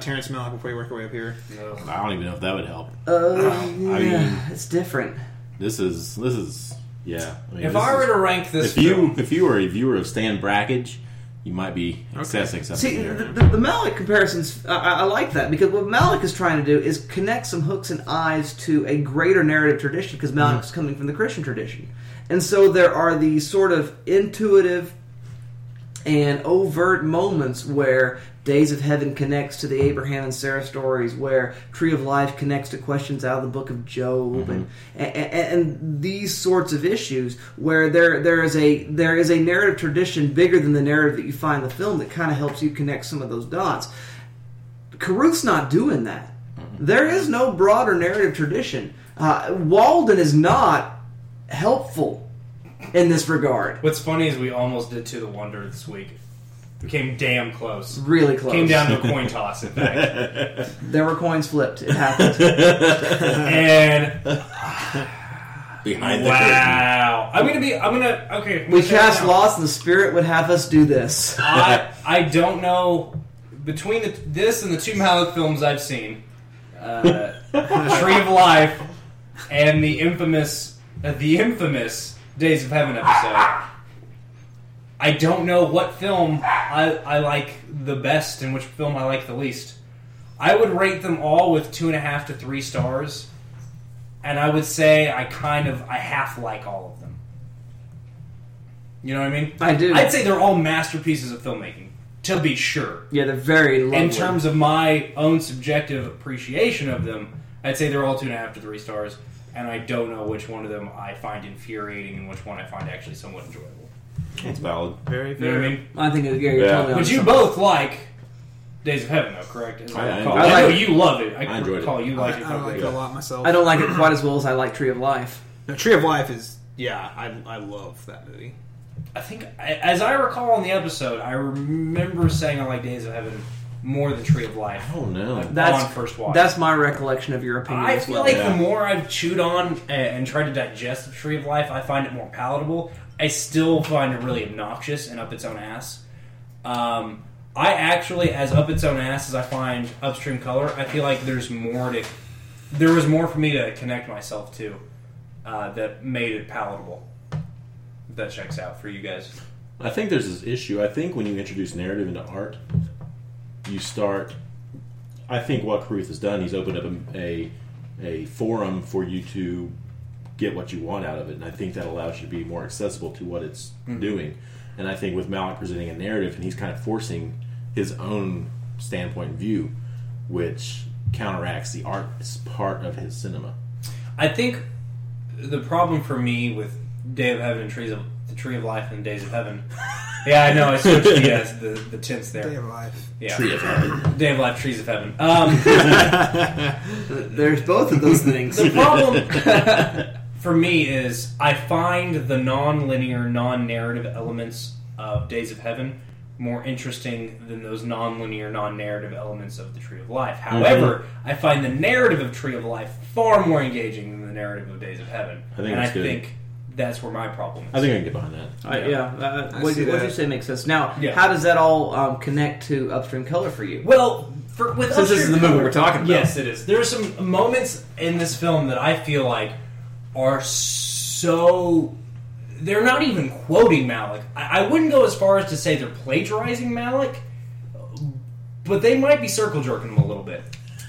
S5: Terrence Malick before you work your way up here.
S2: I don't even know if that would help.
S4: Uh,
S2: I mean-
S4: it's different.
S2: This is this is yeah. I mean,
S3: if
S2: this
S3: I were
S2: is-
S3: to rank this,
S2: if you if you were a viewer of Stan Brakhage, you might be accessing something
S4: See,
S2: here.
S4: the, the, the Malick comparisons, I, I I like that because what Malick is trying to do is connect some hooks and eyes to a greater narrative tradition because Malick's coming from the Christian tradition. And so there are these sort of intuitive and overt moments where Days of Heaven connects to the Abraham and Sarah stories, where Tree of Life connects to questions out of the Book of Job, and, and, and these sorts of issues where there there is a there is a narrative tradition bigger than the narrative that you find in the film that kind of helps you connect some of those dots. Carruth's not doing that. There is no broader narrative tradition. Uh, Walden is not helpful in this regard.
S3: What's funny is we almost did to the Wonder this week. We came damn close.
S4: Really close.
S3: Came down to a coin toss, in fact.
S4: There were coins flipped. It happened.
S3: and
S2: Behind the curtain.
S3: wow, I'm gonna be. I'm gonna. Okay, I'm
S4: we
S3: gonna say
S4: cast
S3: it now.
S4: Lost, and the Spirit would have us do this.
S3: I I don't know between the, this and the two Malick films I've seen, uh, Tree of Life and the infamous uh, the infamous Days of Heaven episode. I don't know what film I, I like the best and which film I like the least. I would rate them all with two and a half to three stars, and I would say I kind of I half like all of them. You know what I mean?
S4: I do.
S3: I'd say they're all masterpieces of filmmaking, to be sure.
S4: Yeah, they're very lovely.
S3: In terms of my own subjective appreciation of them, I'd say they're all two and a half to three stars, and I don't know which one of them I find infuriating and which one I find actually somewhat enjoyable.
S2: That's valid.
S5: Very,
S3: You know what I
S5: very.
S3: mean?
S4: I think you're, you're
S2: Yeah.
S4: totally
S3: But you both like Days of Heaven, though, correct? As
S2: I- I
S3: recall.
S2: enjoyed
S3: I know
S4: it.
S3: you love it. I,
S2: I enjoyed it.
S3: recall you
S5: I,
S3: like it.
S5: I like it a lot myself.
S4: I don't like it quite as well as I like Tree of Life.
S5: No, Tree of Life is yeah. I I love that movie.
S3: I think, I- as I recall in the episode, I remember saying I like Days of Heaven more than Tree of Life.
S2: Oh no.
S4: That's
S3: on first watch.
S4: That's my recollection of your opinion
S3: I
S4: as
S3: feel
S4: well.
S3: like
S2: Yeah.
S3: the more I've chewed on and, and tried to digest the Tree of Life, I find it more palatable. I still find it really obnoxious and up its own ass. Um, I actually, as up its own ass as I find Upstream Color, I feel like there's more to. There was more for me to connect myself to uh, that made it palatable. If that checks out for you guys.
S2: I think there's this issue. I think when you introduce narrative into art, you start. I think what Carruth has done, he's opened up a, a a forum for you to get what you want out of it, and I think that allows you to be more accessible to what it's doing. And I think with Malick presenting a narrative, and he's kind of forcing his own standpoint and view, which counteracts the art part of his cinema.
S3: I think the problem for me with Day of Heaven and Trees of the Tree of Life and Days of Heaven. yeah, I know. I switched the uh, the, the tints there.
S5: Day of Life.
S3: Yeah.
S2: Tree of Heaven.
S3: Day of Life, Trees of Heaven. Um,
S4: There's both of those things.
S3: the problem for me is I find the non-linear, non-narrative elements of Days of Heaven more interesting than those non-linear, non-narrative elements of the Tree of Life. However, I find the narrative of Tree of Life far more engaging than the narrative of Days of Heaven,
S2: I think
S3: and
S2: that's
S3: I
S2: good.
S3: think that's where my problem is.
S2: I think I can get behind that.
S4: I, yeah, uh,
S5: I
S4: what
S5: see
S4: you
S5: that.
S4: you say makes sense. Now,
S3: Yeah.
S4: how does that all um, connect to Upstream Color for you?
S3: Well, for, with
S4: Since this is the movie we're talking about.
S3: Yes, it is. There are some moments in this film that I feel like are so. They're not even quoting Malick. I, I wouldn't go as far as to say they're plagiarizing Malick, but they might be circle jerking him a little bit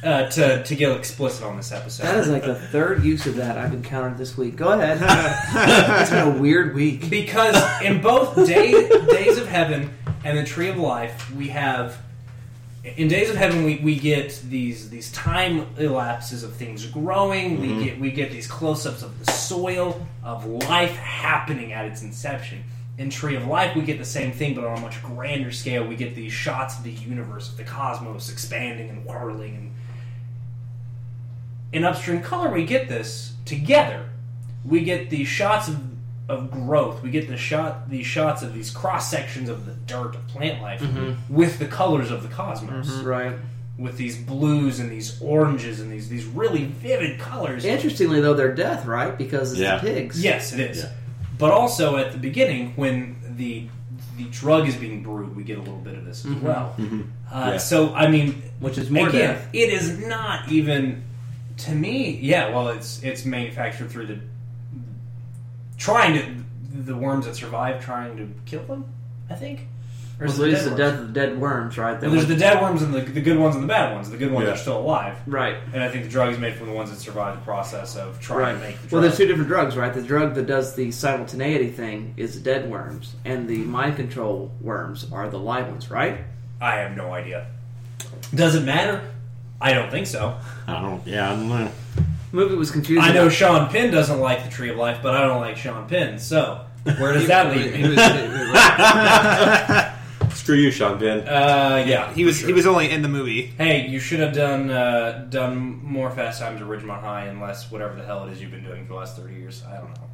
S3: uh, to to get explicit on this episode.
S4: That is like the third use of that I've encountered this week. Go ahead. it's been a weird week.
S3: because in both day, Days of Heaven and the Tree of Life, we have in Days of Heaven we, we get these these time elapses of things growing. We mm-hmm. get we get these close ups of the soil of life happening at its inception. In Tree of Life, we get the same thing, but on a much grander scale. We get these shots of the universe, of the cosmos expanding and whirling. And in Upstream Color, we get this together we get these shots of, of growth. We get the shot these shots of these cross sections of the dirt of plant life mm-hmm. with the colors of the cosmos, mm-hmm.
S4: Right.
S3: with these blues and these oranges and these these really vivid colors.
S4: Interestingly, though, they're death, right? Because it's
S2: Yeah.
S4: the pigs.
S3: Yes, it is.
S2: Yeah.
S3: But also at the beginning, when the the drug is being brewed, we get a little bit of this as mm-hmm. well. Uh,
S2: Yeah.
S3: So I mean,
S4: Which is more
S3: again,
S4: death.
S3: it is not even to me. Yeah, well, it's it's manufactured through the trying to the worms that survive trying to kill them. I think. Or
S4: Well,
S3: is it
S4: there's
S3: dead
S4: the death of the dead worms, right? That
S3: Well, there's the dead worms and the, the good ones and the bad ones. The good ones
S2: Yeah.
S3: are still alive,
S4: right.
S3: and I think the drug is made from the ones that survive the process of trying
S4: Right.
S3: to make the drug.
S4: Well, there's two different drugs, right? The drug that does the simultaneity thing is the dead worms, and the mind control worms are the live ones, right?
S3: I have no idea. Does it matter? I don't think so.
S2: I don't. Yeah, I don't know.
S4: Movie was confusing.
S3: I know Sean Penn doesn't like the Tree of Life, but I don't like Sean Penn. So where does that leave me?
S2: Screw you, Sean Penn.
S3: Uh, yeah,
S5: he was he was only in the movie.
S3: Hey, you should have done uh, done more Fast Times at Ridgemont High and less whatever the hell it is you've been doing for the last thirty years. I don't know.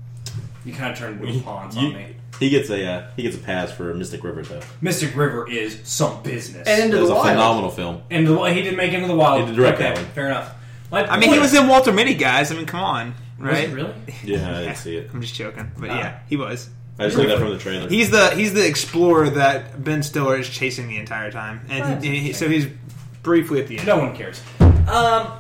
S3: You kind of turned into pawns on me.
S2: he gets a uh, he gets a pass for Mystic River though.
S3: Mystic River is some business.
S4: And
S2: It
S4: Into
S2: was
S4: the
S2: a phenomenal film.
S3: And the, he didn't make Into the Wild.
S2: He did direct
S3: okay,
S2: that one.
S3: Fair enough. My
S5: I mean, he was in Walter Mitty, guys. I mean, come on,
S3: Was
S5: right?
S3: he really?
S2: Yeah, I didn't see it.
S5: I'm just joking, but
S3: Ah.
S5: yeah, he was.
S2: I just knew that from the trailer.
S5: He's the he's the explorer that Ben Stiller is chasing the entire time, and he, he- so he's briefly at the end.
S3: No one cares. Um,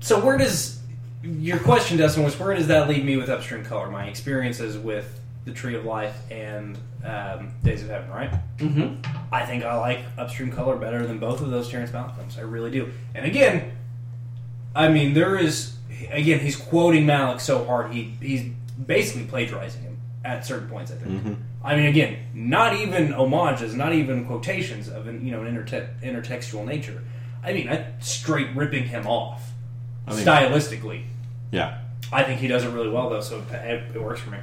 S3: so where does your question, Dustin, was where does that leave me with Upstream Color? My experiences with the Tree of Life and um, Days of Heaven, right?
S4: Mhm.
S3: I think I like Upstream Color better than both of those Terrence Malick films. I really do. And again, I mean, there is again he's quoting Malick so hard he he's basically plagiarizing him at certain points. I think. Mm-hmm. I mean, again, not even homages, not even quotations of an you know an interte- intertextual nature. I mean, I straight ripping him off
S2: I think-
S3: stylistically.
S2: Yeah.
S3: I think he does it really well though, so it, it works for me.